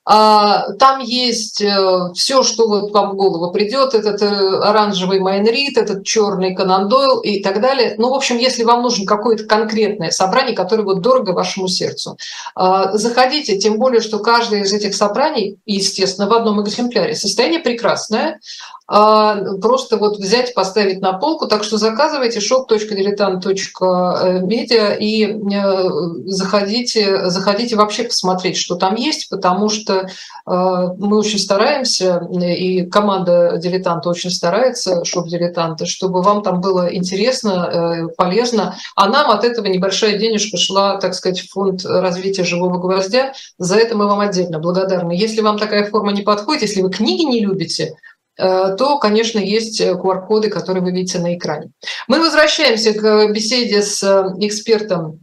[SPEAKER 1] А, там есть э, все, что вот вам в голову придет, этот э, оранжевый Майнрид, этот черный Конан Дойл и так далее. Ну, в общем, если вам нужно какое-то конкретное собрание, которое вот дорого вашему сердцу, а, заходите, тем более, что каждое из этих собраний, естественно, в одном экземпляре. Состояние прекрасное, просто вот взять, поставить на полку. Так что заказывайте shop.diletant.media и э, заходите, заходите вообще посмотреть, что там есть, потому что э, мы очень стараемся, и команда дилетанта очень старается, шоп-дилетанта, чтобы вам там было интересно, э, полезно, а нам от этого небольшая денежка шла, так сказать, в фонд развития живого гвоздя. За это мы вам отдельно благодарны. Если вам такая форма не подходит, если вы книги не любите, то, конечно, есть QR-коды, которые вы видите на экране. Мы возвращаемся к беседе с экспертом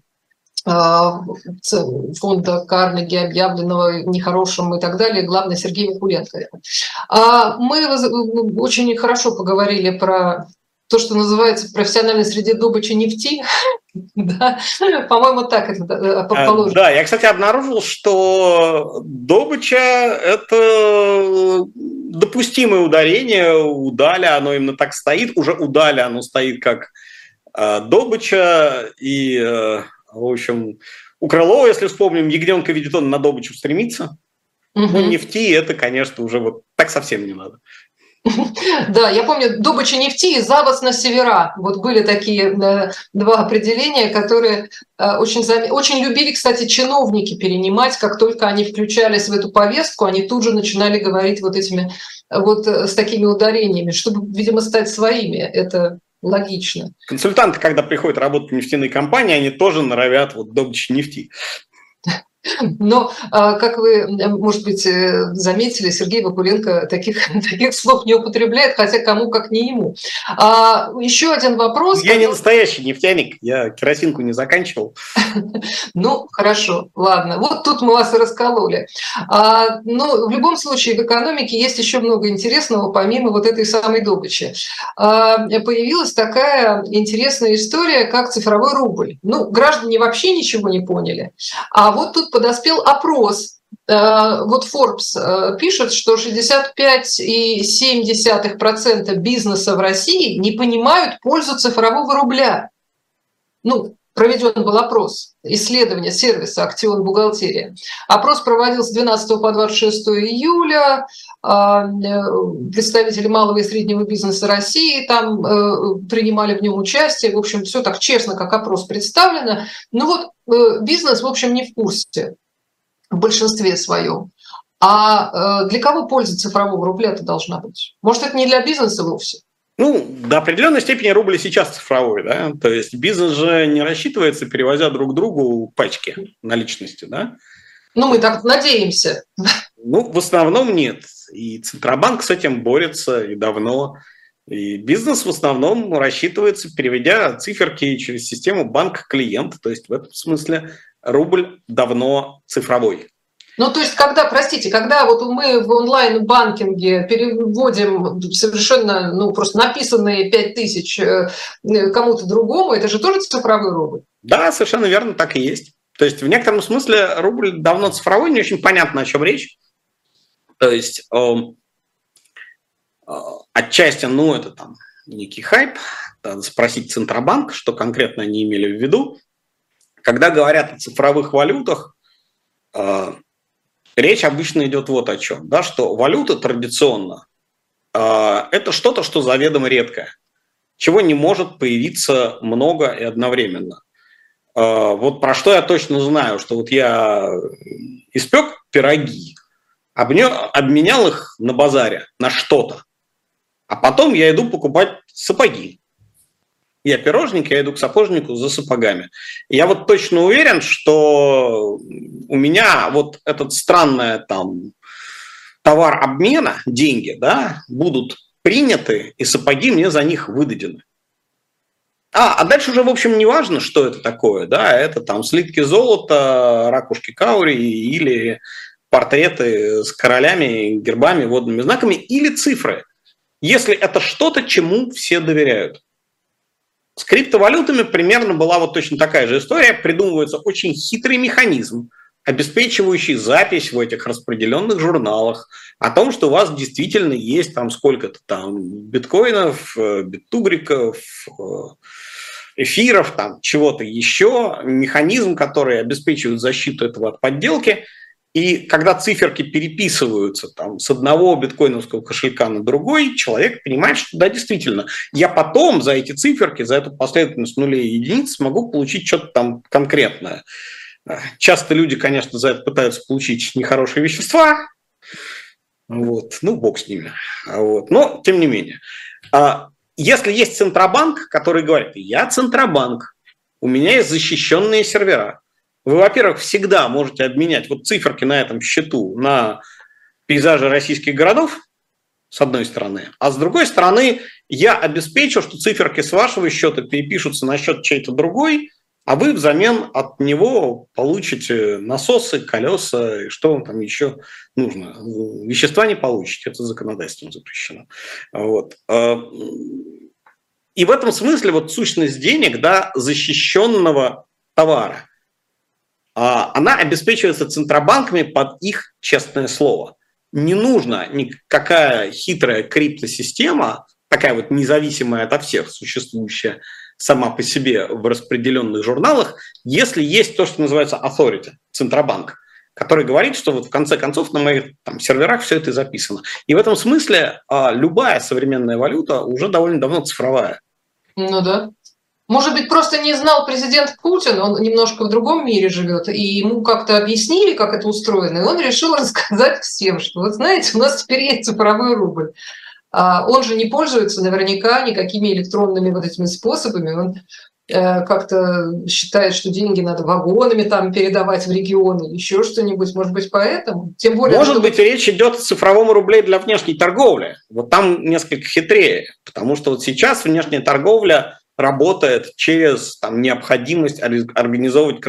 [SPEAKER 1] фонда Карнеги, объявленного нехорошим и так далее, главное, Сергей Вакуленко. Мы очень хорошо поговорили про то, что называется в профессиональной среде добыча нефти. да? По-моему, так это э,
[SPEAKER 2] положено. Да, я, кстати, обнаружил, что добыча – это допустимое ударение. У Даля оно именно так стоит. Уже у Даля оно стоит как э, добыча. И, э, в общем, у Крылова, если вспомним, ягненка видит он на добычу стремится. Угу. Ну, нефти это, конечно, уже вот так совсем не надо.
[SPEAKER 1] Да, я помню, добыча нефти и завоз на севера. Вот были такие два определения, которые э, очень, очень любили, кстати, чиновники перенимать. Как только они включались в эту повестку, они тут же начинали говорить вот этими вот э, с такими ударениями, чтобы, видимо, стать своими. Это логично.
[SPEAKER 2] Консультанты, когда приходят работать в нефтяные компании, они тоже норовят вот добычу нефти.
[SPEAKER 1] Но, а, как вы, может быть, э, заметили, Сергей Вакуленко таких, таких слов не употребляет, хотя кому как не ему. А, еще один вопрос.
[SPEAKER 2] Я который... не настоящий нефтяник, я керосинку не заканчивал.
[SPEAKER 1] Ну, хорошо, ладно. Вот тут мы вас и раскололи. А, ну, в любом случае, в экономике есть еще много интересного, помимо вот этой самой добычи. Появилась такая интересная история, как цифровой рубль. Ну, граждане вообще ничего не поняли. А вот тут подоспел опрос. Э, вот Forbes э, пишет, что 65,7% бизнеса в России не понимают пользу цифрового рубля. Ну, проведен был опрос, исследование сервиса «Актион Бухгалтерия». Опрос проводился с 12 по 26 июля. Э, представители малого и среднего бизнеса России там принимали в нем участие. В общем, все так честно, как опрос представлено. Ну вот бизнес, в общем, не в курсе в большинстве своем. А э, для кого польза цифрового рубля-то должна быть? Может, это не для бизнеса вовсе?
[SPEAKER 2] Ну, до определенной степени рубль сейчас цифровой, да, то есть бизнес же не рассчитывается, перевозя друг другу пачки наличности, да.
[SPEAKER 1] Ну, мы так надеемся.
[SPEAKER 2] Ну, в основном нет. И Центробанк с этим борется и давно. И бизнес в основном рассчитывается, переведя циферки через систему банк-клиент. То есть в этом смысле рубль давно цифровой.
[SPEAKER 1] Ну, то есть, когда, простите, когда вот мы в онлайн-банкинге переводим совершенно, ну, просто написанные 5 тысяч э, кому-то другому, это же тоже цифровой рубль?
[SPEAKER 2] Да, совершенно верно, так и есть. То есть, в некотором смысле рубль давно цифровой, не очень понятно, о чем речь. То есть, эм, отчасти, ну, это там некий хайп, надо спросить Центробанк, что конкретно они имели в виду. Когда говорят о цифровых валютах, а, речь обычно идет вот о чем, да, что валюта традиционно а, это что-то, что заведомо редкое, чего не может появиться много и одновременно. Вот про что я точно знаю, что вот я испек пироги, обменял их на базаре на что-то, а потом я иду покупать сапоги. Я пирожник, я иду к сапожнику за сапогами. Я вот точно уверен, что у меня вот этот странный там товар обмена, деньги, да, будут приняты, и сапоги мне за них выдадены. А, а дальше уже, в общем, не важно, что это такое, да, это там слитки золота, ракушки каури или портреты с королями, гербами, водными знаками или цифры – если это что-то, чему все доверяют. С криптовалютами примерно была вот точно такая же история. Придумывается очень хитрый механизм, обеспечивающий запись в этих распределенных журналах о том, что у вас действительно есть там сколько-то там биткоинов, э, биттугриков, э, эфиров, там чего-то еще, механизм, который обеспечивает защиту этого от подделки – и когда циферки переписываются там, с одного биткоиновского кошелька на другой, человек понимает, что да, действительно, я потом за эти циферки, за эту последовательность нулей и единиц смогу получить что-то там конкретное. Часто люди, конечно, за это пытаются получить нехорошие вещества, вот, ну, бог с ними. Вот. Но, тем не менее, а если есть Центробанк, который говорит, я Центробанк, у меня есть защищенные сервера, вы, во-первых, всегда можете обменять вот циферки на этом счету на пейзажи российских городов, с одной стороны. А с другой стороны, я обеспечу, что циферки с вашего счета перепишутся на счет чей-то другой, а вы взамен от него получите насосы, колеса и что вам там еще нужно. Вещества не получите, это законодательством запрещено. Вот. А, и в этом смысле вот сущность денег, да, защищенного товара, она обеспечивается центробанками под их честное слово. Не нужна никакая хитрая криптосистема, такая вот независимая от всех существующая сама по себе в распределенных журналах, если есть то, что называется authority, центробанк, который говорит, что вот в конце концов на моих там, серверах все это записано. И в этом смысле а, любая современная валюта уже довольно давно цифровая.
[SPEAKER 1] Ну да. Может быть, просто не знал президент Путин, он немножко в другом мире живет, и ему как-то объяснили, как это устроено, и он решил рассказать всем, что вот знаете, у нас теперь есть цифровой рубль. А он же не пользуется наверняка никакими электронными вот этими способами, он э, как-то считает, что деньги надо вагонами там передавать в регионы, еще что-нибудь, может быть, поэтому.
[SPEAKER 2] Тем более, может быть, речь идет о цифровом рубле для внешней торговли. Вот там несколько хитрее, потому что вот сейчас внешняя торговля работает через там, необходимость организовывать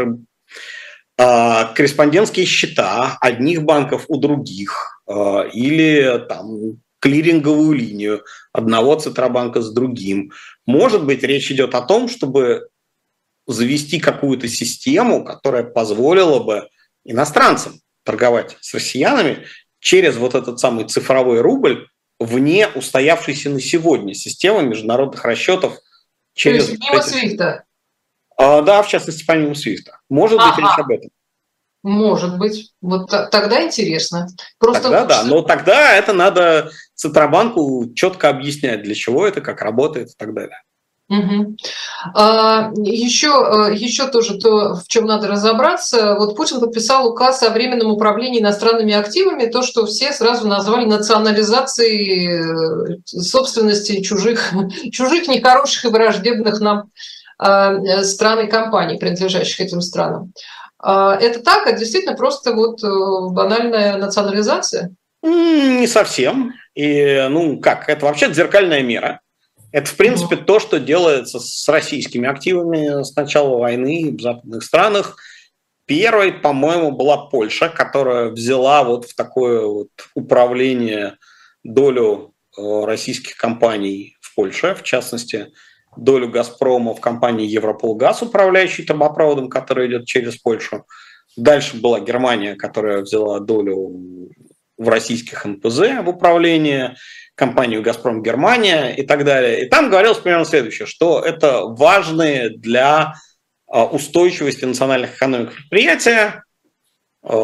[SPEAKER 2] а, корреспондентские счета одних банков у других а, или там клиринговую линию одного Центробанка с другим. Может быть, речь идет о том, чтобы завести какую-то систему, которая позволила бы иностранцам торговать с россиянами через вот этот самый цифровой рубль вне устоявшейся на сегодня системы международных расчетов
[SPEAKER 1] через... То есть мимо Свифта?
[SPEAKER 2] А, да, в частности, помимо Свифта. Может ага. быть речь об этом.
[SPEAKER 1] Может быть. Вот тогда интересно. Просто
[SPEAKER 2] тогда да, но тогда это надо Центробанку четко объяснять, для чего это, как работает и так далее.
[SPEAKER 1] Угу. А, еще, еще тоже то, в чем надо разобраться. Вот Путин подписал указ о временном управлении иностранными активами, то, что все сразу назвали национализацией э, собственности чужих, чужих нехороших и враждебных нам а, стран и компаний, принадлежащих этим странам. А, это так, а действительно просто вот э, банальная национализация?
[SPEAKER 2] Не совсем. И, ну, как, это вообще зеркальная мера. Это, в принципе, то, что делается с российскими активами с начала войны в западных странах. Первой, по-моему, была Польша, которая взяла вот в такое вот управление долю э, российских компаний в Польше, в частности, долю «Газпрома» в компании «Европолгаз», управляющей трубопроводом, который идет через Польшу. Дальше была Германия, которая взяла долю в российских НПЗ в управлении компанию «Газпром Германия» и так далее. И там говорилось примерно следующее, что это важные для а, устойчивости национальных экономик предприятия. А,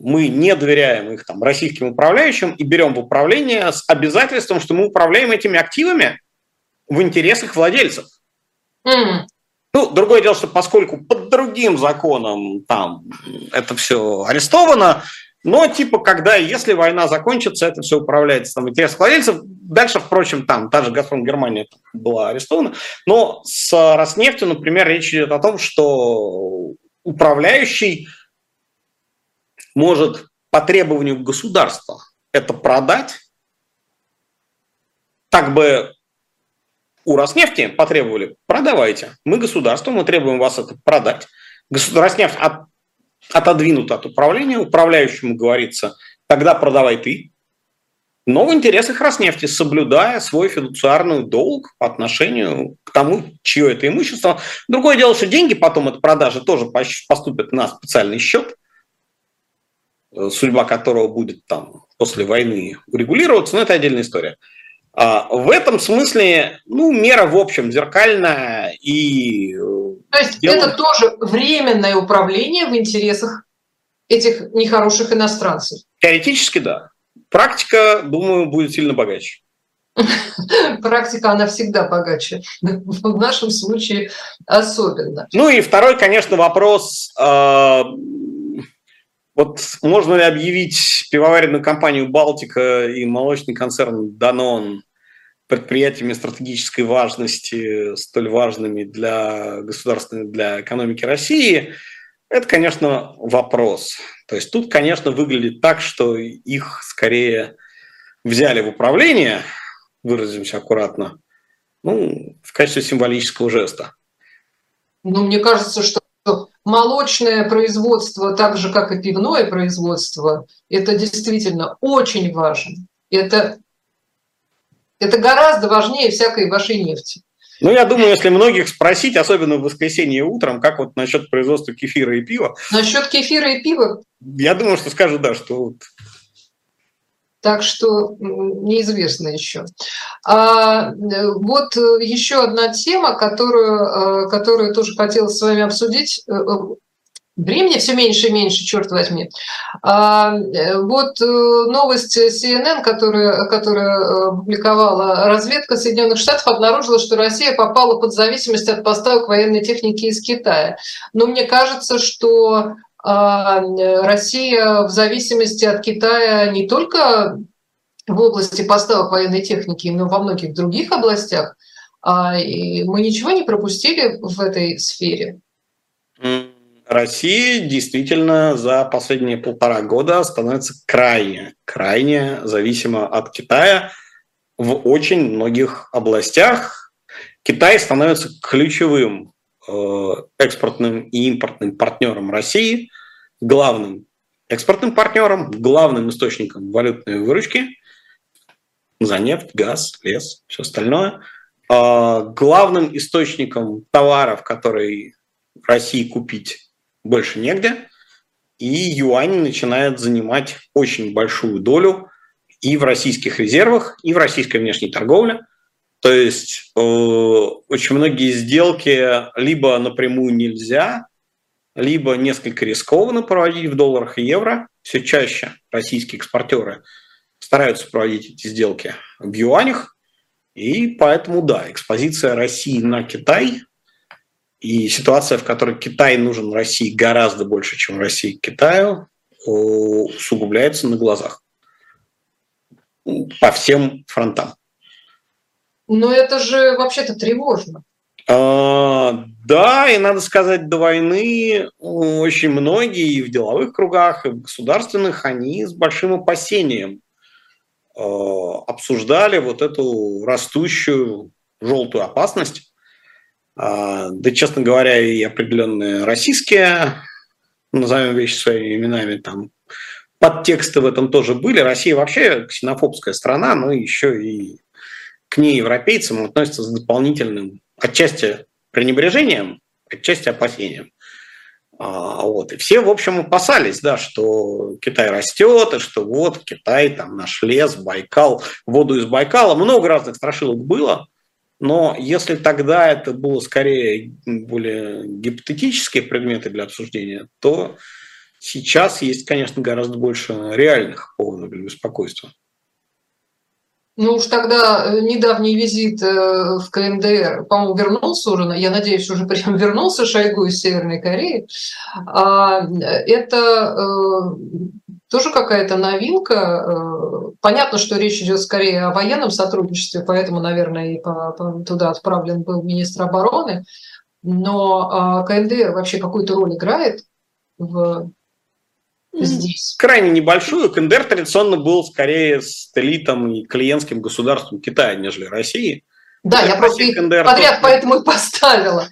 [SPEAKER 2] мы не доверяем их там, российским управляющим и берем в управление с обязательством, что мы управляем этими активами в интересах владельцев. Mm. Ну, другое дело, что поскольку под другим законом там это все арестовано, но типа, когда, если война закончится, это все управляется там интерес владельцев. Дальше, впрочем, там та же «Газпром» Германия была арестована. Но с «Роснефтью», например, речь идет о том, что управляющий может по требованию государства это продать, так бы у Роснефти потребовали, продавайте. Мы государство, мы требуем вас это продать. Роснефть от отодвинут от управления, управляющему говорится, тогда продавай ты, но в интересах Роснефти, соблюдая свой фидуциарный долг по отношению к тому, чье это имущество. Другое дело, что деньги потом от продажи тоже поступят на специальный счет, э, судьба которого будет там после войны урегулироваться, но это отдельная история. А в этом смысле, ну, мера в общем зеркальная и э,
[SPEAKER 1] то есть Дело... это тоже временное управление в интересах этих нехороших иностранцев?
[SPEAKER 2] Теоретически да. Практика, думаю, будет сильно богаче.
[SPEAKER 1] Практика, она всегда богаче. В нашем случае особенно.
[SPEAKER 2] Ну и второй, конечно, вопрос. А, вот можно ли объявить пивоваренную компанию «Балтика» и молочный концерн «Данон» предприятиями стратегической важности, столь важными для государственной, для экономики России, это, конечно, вопрос. То есть тут, конечно, выглядит так, что их скорее взяли в управление, выразимся аккуратно, ну, в качестве символического жеста.
[SPEAKER 1] Ну, мне кажется, что молочное производство, так же как и пивное производство, это действительно очень важно. Это, это гораздо важнее всякой вашей нефти.
[SPEAKER 2] Ну, я думаю, если многих спросить, особенно в воскресенье утром, как вот насчет производства кефира и пива.
[SPEAKER 1] Насчет кефира и пива?
[SPEAKER 2] Я думаю, что скажут, да, что
[SPEAKER 1] так что неизвестно еще. А, вот еще одна тема, которую, э, которую тоже хотела с вами обсудить. Э, времени все меньше и меньше, черт возьми. А, вот э, новость CNN, которую, которую публиковала разведка Соединенных Штатов, обнаружила, что Россия попала под зависимость от поставок военной техники из Китая. Но мне кажется, что а, Россия в зависимости от Китая не только в области поставок военной техники, но во многих других областях. А, мы ничего не пропустили в этой сфере?
[SPEAKER 2] Россия действительно за последние полтора года становится крайне, крайне зависима от Китая в очень многих областях. Китай становится ключевым э, экспортным и импортным партнером России – главным экспортным партнером, главным источником валютной выручки за нефть, газ, лес, все остальное, а главным источником товаров, которые России купить больше негде, и юань начинает занимать очень большую долю и в российских резервах, и в российской внешней торговле. То есть э, очень многие сделки либо напрямую нельзя, либо несколько рискованно проводить в долларах и евро. Все чаще российские экспортеры стараются проводить эти сделки в юанях. И поэтому, да, экспозиция России на Китай и ситуация, в которой Китай нужен России гораздо больше, чем Россия Китаю, усугубляется на глазах по всем фронтам.
[SPEAKER 1] Но это же вообще-то тревожно.
[SPEAKER 2] А, да, и надо сказать, до войны очень многие и в деловых кругах, и в государственных, они с большим опасением а, обсуждали вот эту растущую желтую опасность. А, да, честно говоря, и определенные российские, назовем вещи своими именами, там подтексты в этом тоже были. Россия вообще ксенофобская страна, но еще и к ней европейцам относится с дополнительным отчасти пренебрежением, отчасти опасением. А, вот. И все, в общем, опасались, да, что Китай растет, и что вот Китай, там наш лес, Байкал, воду из Байкала. Много разных страшилок было, но если тогда это было скорее более гипотетические предметы для обсуждения, то сейчас есть, конечно, гораздо больше реальных поводов для беспокойства.
[SPEAKER 1] Ну уж тогда э, недавний визит э, в КНДР, по-моему, вернулся уже, я надеюсь, уже прям вернулся Шойгу из Северной Кореи. А, это э, тоже какая-то новинка. Понятно, что речь идет скорее о военном сотрудничестве, поэтому, наверное, и туда отправлен был министр обороны. Но а, КНДР вообще какую-то роль играет в здесь?
[SPEAKER 2] Крайне небольшую. КНДР традиционно был скорее сателлитом и клиентским государством Китая, нежели России.
[SPEAKER 1] Да, я просто их КНДР подряд поэтому и поставила.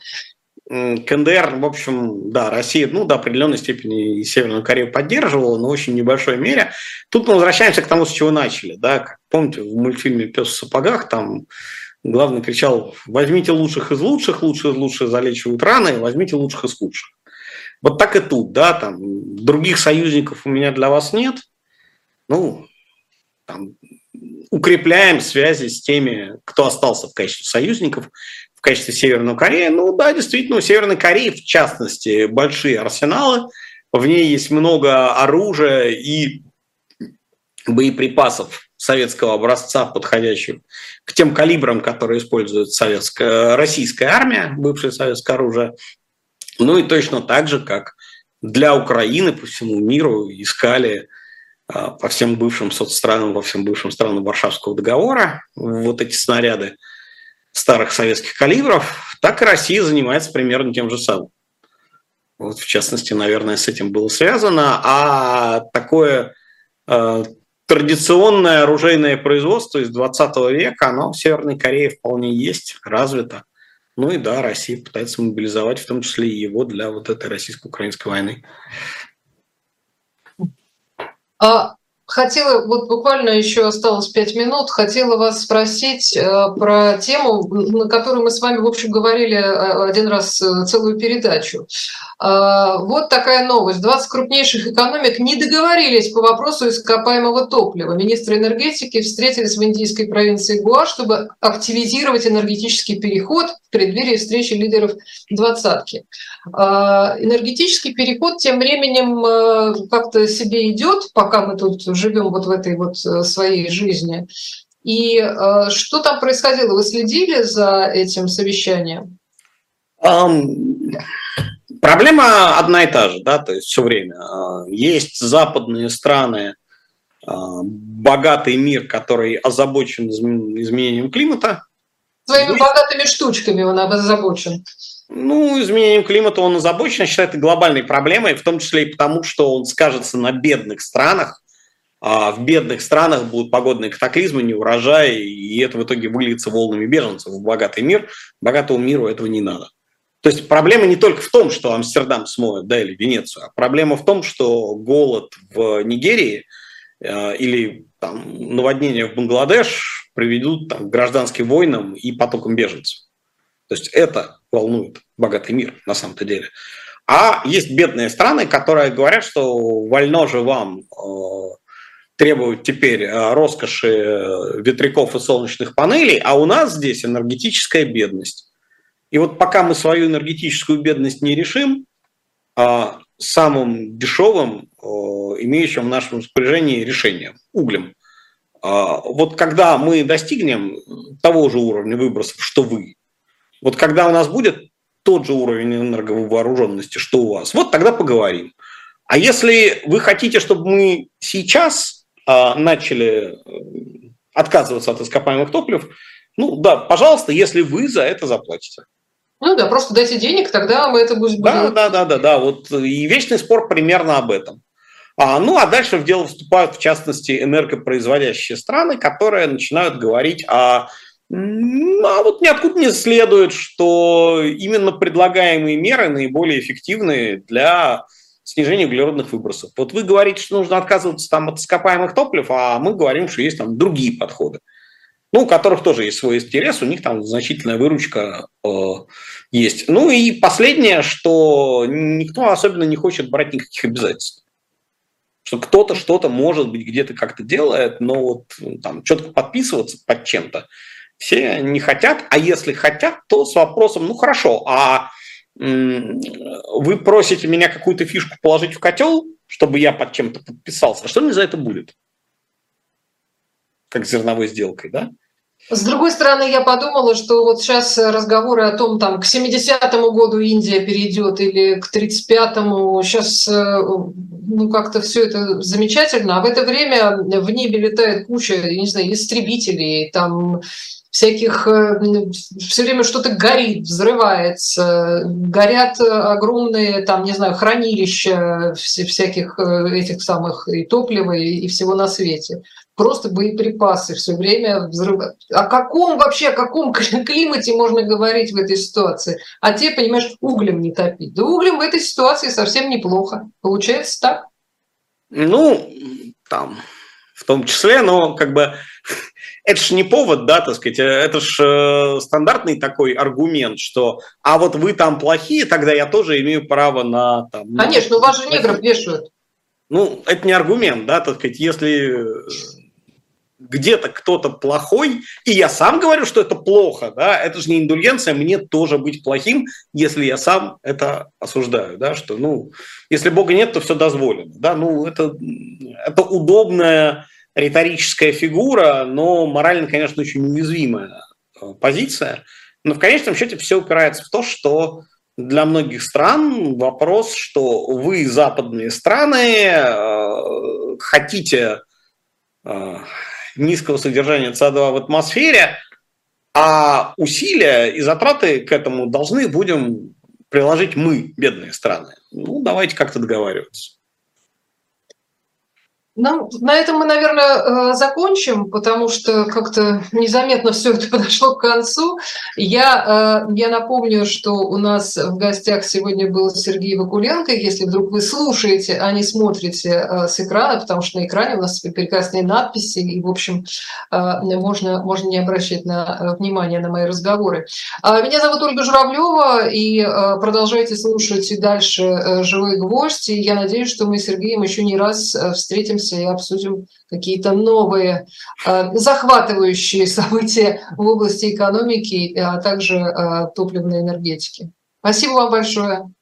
[SPEAKER 2] КНДР, в общем, да, Россия, ну, до определенной степени и Северную Корею поддерживала, но в очень небольшой мере. Тут мы возвращаемся к тому, с чего начали, да, как помните, в мультфильме «Пес в сапогах» там главный кричал «возьмите лучших из лучших, лучшие из лучших залечивают раны, возьмите лучших из худших». Вот так и тут, да, там других союзников у меня для вас нет. Ну, там, укрепляем связи с теми, кто остался в качестве союзников, в качестве Северной Кореи. Ну да, действительно, у Северной Кореи, в частности, большие арсеналы, в ней есть много оружия и боеприпасов советского образца, подходящих к тем калибрам, которые использует советская, российская армия, бывшее советское оружие. Ну и точно так же, как для Украины по всему миру искали а, по всем бывшим соцстранам, во всем бывшим странам Варшавского договора вот эти снаряды старых советских калибров, так и Россия занимается примерно тем же самым. Вот, в частности, наверное, с этим было связано. А такое э, традиционное оружейное производство из 20 века, оно в Северной Корее вполне есть, развито. Ну и да, Россия пытается мобилизовать в том числе и его для вот этой российско-украинской войны.
[SPEAKER 1] А Хотела, вот буквально еще осталось пять минут, хотела вас спросить э, про тему, на которую мы с вами, в общем, говорили э, один раз э, целую передачу. Вот такая новость. 20 крупнейших экономик не договорились по вопросу ископаемого топлива. Министры энергетики встретились в индийской провинции Гуа, чтобы активизировать энергетический переход в преддверии встречи лидеров двадцатки. Э, энергетический переход тем временем э, как-то себе идет, пока мы тут живем вот в этой вот э, своей жизни. И э, что там происходило? Вы следили за этим совещанием?
[SPEAKER 2] Um, проблема одна и та же, да, то есть все время. А, есть западные страны, а, богатый мир, который озабочен изменением климата.
[SPEAKER 1] Своими богатыми штучками он озабочен.
[SPEAKER 2] Ну, изменением климата он озабочен, считает это глобальной проблемой, в том числе и потому, что он скажется на бедных странах, а в бедных странах будут погодные катаклизмы, неурожай, и это в итоге выльется волнами беженцев в богатый мир. Богатому миру этого не надо. То есть проблема не только в том, что Амстердам смоет, да, или Венецию, а проблема в том, что голод в Нигерии э, или там, наводнения в Бангладеш приведут там, к гражданским войнам и потокам беженцев. То есть это волнует богатый мир на самом-то деле. А есть бедные страны, которые говорят, что вольно же вам э, требуют теперь э, роскоши э, ветряков и солнечных панелей, а у нас здесь энергетическая бедность. И вот пока мы свою энергетическую бедность не решим, а самым дешевым, имеющим в нашем распоряжении решением, углем, а вот когда мы достигнем того же уровня выбросов, что вы, вот когда у нас будет тот же уровень энерговооруженности, что у вас, вот тогда поговорим. А если вы хотите, чтобы мы сейчас а, начали э, отказываться от ископаемых топлив, ну да, пожалуйста, если вы за это заплатите.
[SPEAKER 1] Ну да, просто дайте денег, тогда мы это будем...
[SPEAKER 2] Да, да, да, да, да, вот и вечный спор примерно об этом. А, ну а дальше в дело вступают, в частности, энергопроизводящие страны, которые начинают говорить о а вот ниоткуда не следует, что именно предлагаемые меры наиболее эффективны для снижение углеродных выбросов. Вот вы говорите, что нужно отказываться там от ископаемых топлив, а мы говорим, что есть там другие подходы, ну, у которых тоже есть свой интерес, у них там значительная выручка э, есть. Ну и последнее, что никто особенно не хочет брать никаких обязательств. Что кто-то что-то, может быть, где-то как-то делает, но вот ну, там четко подписываться под чем-то все не хотят, а если хотят, то с вопросом, ну хорошо, а вы просите меня какую-то фишку положить в котел, чтобы я под чем-то подписался, а что мне за это будет? Как зерновой сделкой, да?
[SPEAKER 1] С другой стороны, я подумала, что вот сейчас разговоры о том, там, к 70-му году Индия перейдет или к 35-му, сейчас э, ну, как-то все это замечательно, а в это время в небе летает куча, я не знаю, истребителей, там всяких, э, все время что-то горит, взрывается, горят огромные, там, не знаю, хранилища всяких э, этих самых и топлива, и всего на свете. Просто боеприпасы все время взрывают. О каком вообще, о каком климате можно говорить в этой ситуации? А те, понимаешь, углем не топить. Да углем в этой ситуации совсем неплохо. Получается так?
[SPEAKER 2] Ну, там, в том числе, но как бы это же не повод, да, так сказать, э, это же э, стандартный такой аргумент, что а вот вы там плохие, тогда я тоже имею право на... Там,
[SPEAKER 1] Конечно, у вас же негров вешают.
[SPEAKER 2] Ну, это не аргумент, да, так сказать, если где-то кто-то плохой, и я сам говорю, что это плохо, да, это же не индульгенция, мне тоже быть плохим, если я сам это осуждаю, да, что, ну, если Бога нет, то все дозволено, да, ну, это, это удобная риторическая фигура, но морально, конечно, очень уязвимая э, позиция. Но в конечном счете все упирается в то, что для многих стран вопрос, что вы, западные страны, э, хотите э, низкого содержания СО2 в атмосфере, а усилия и затраты к этому должны будем приложить мы, бедные страны. Ну, давайте как-то договариваться.
[SPEAKER 1] Ну, на этом мы, наверное, э, закончим, потому что как-то незаметно все это подошло к концу. Я, э, я напомню, что у нас в гостях сегодня был Сергей Вакуленко. Если вдруг вы слушаете, а не смотрите э, с экрана, потому что на экране у нас прекрасные надписи, и, в общем, можно, можно не обращать на внимание на мои разговоры. Меня зовут Ольга Журавлева, и продолжайте слушать и дальше «Живой гвоздь». И я надеюсь, что мы с Сергеем еще не раз встретимся встретимся и обсудим какие-то новые э, захватывающие события в области экономики, а также э, топливной энергетики. Спасибо вам большое.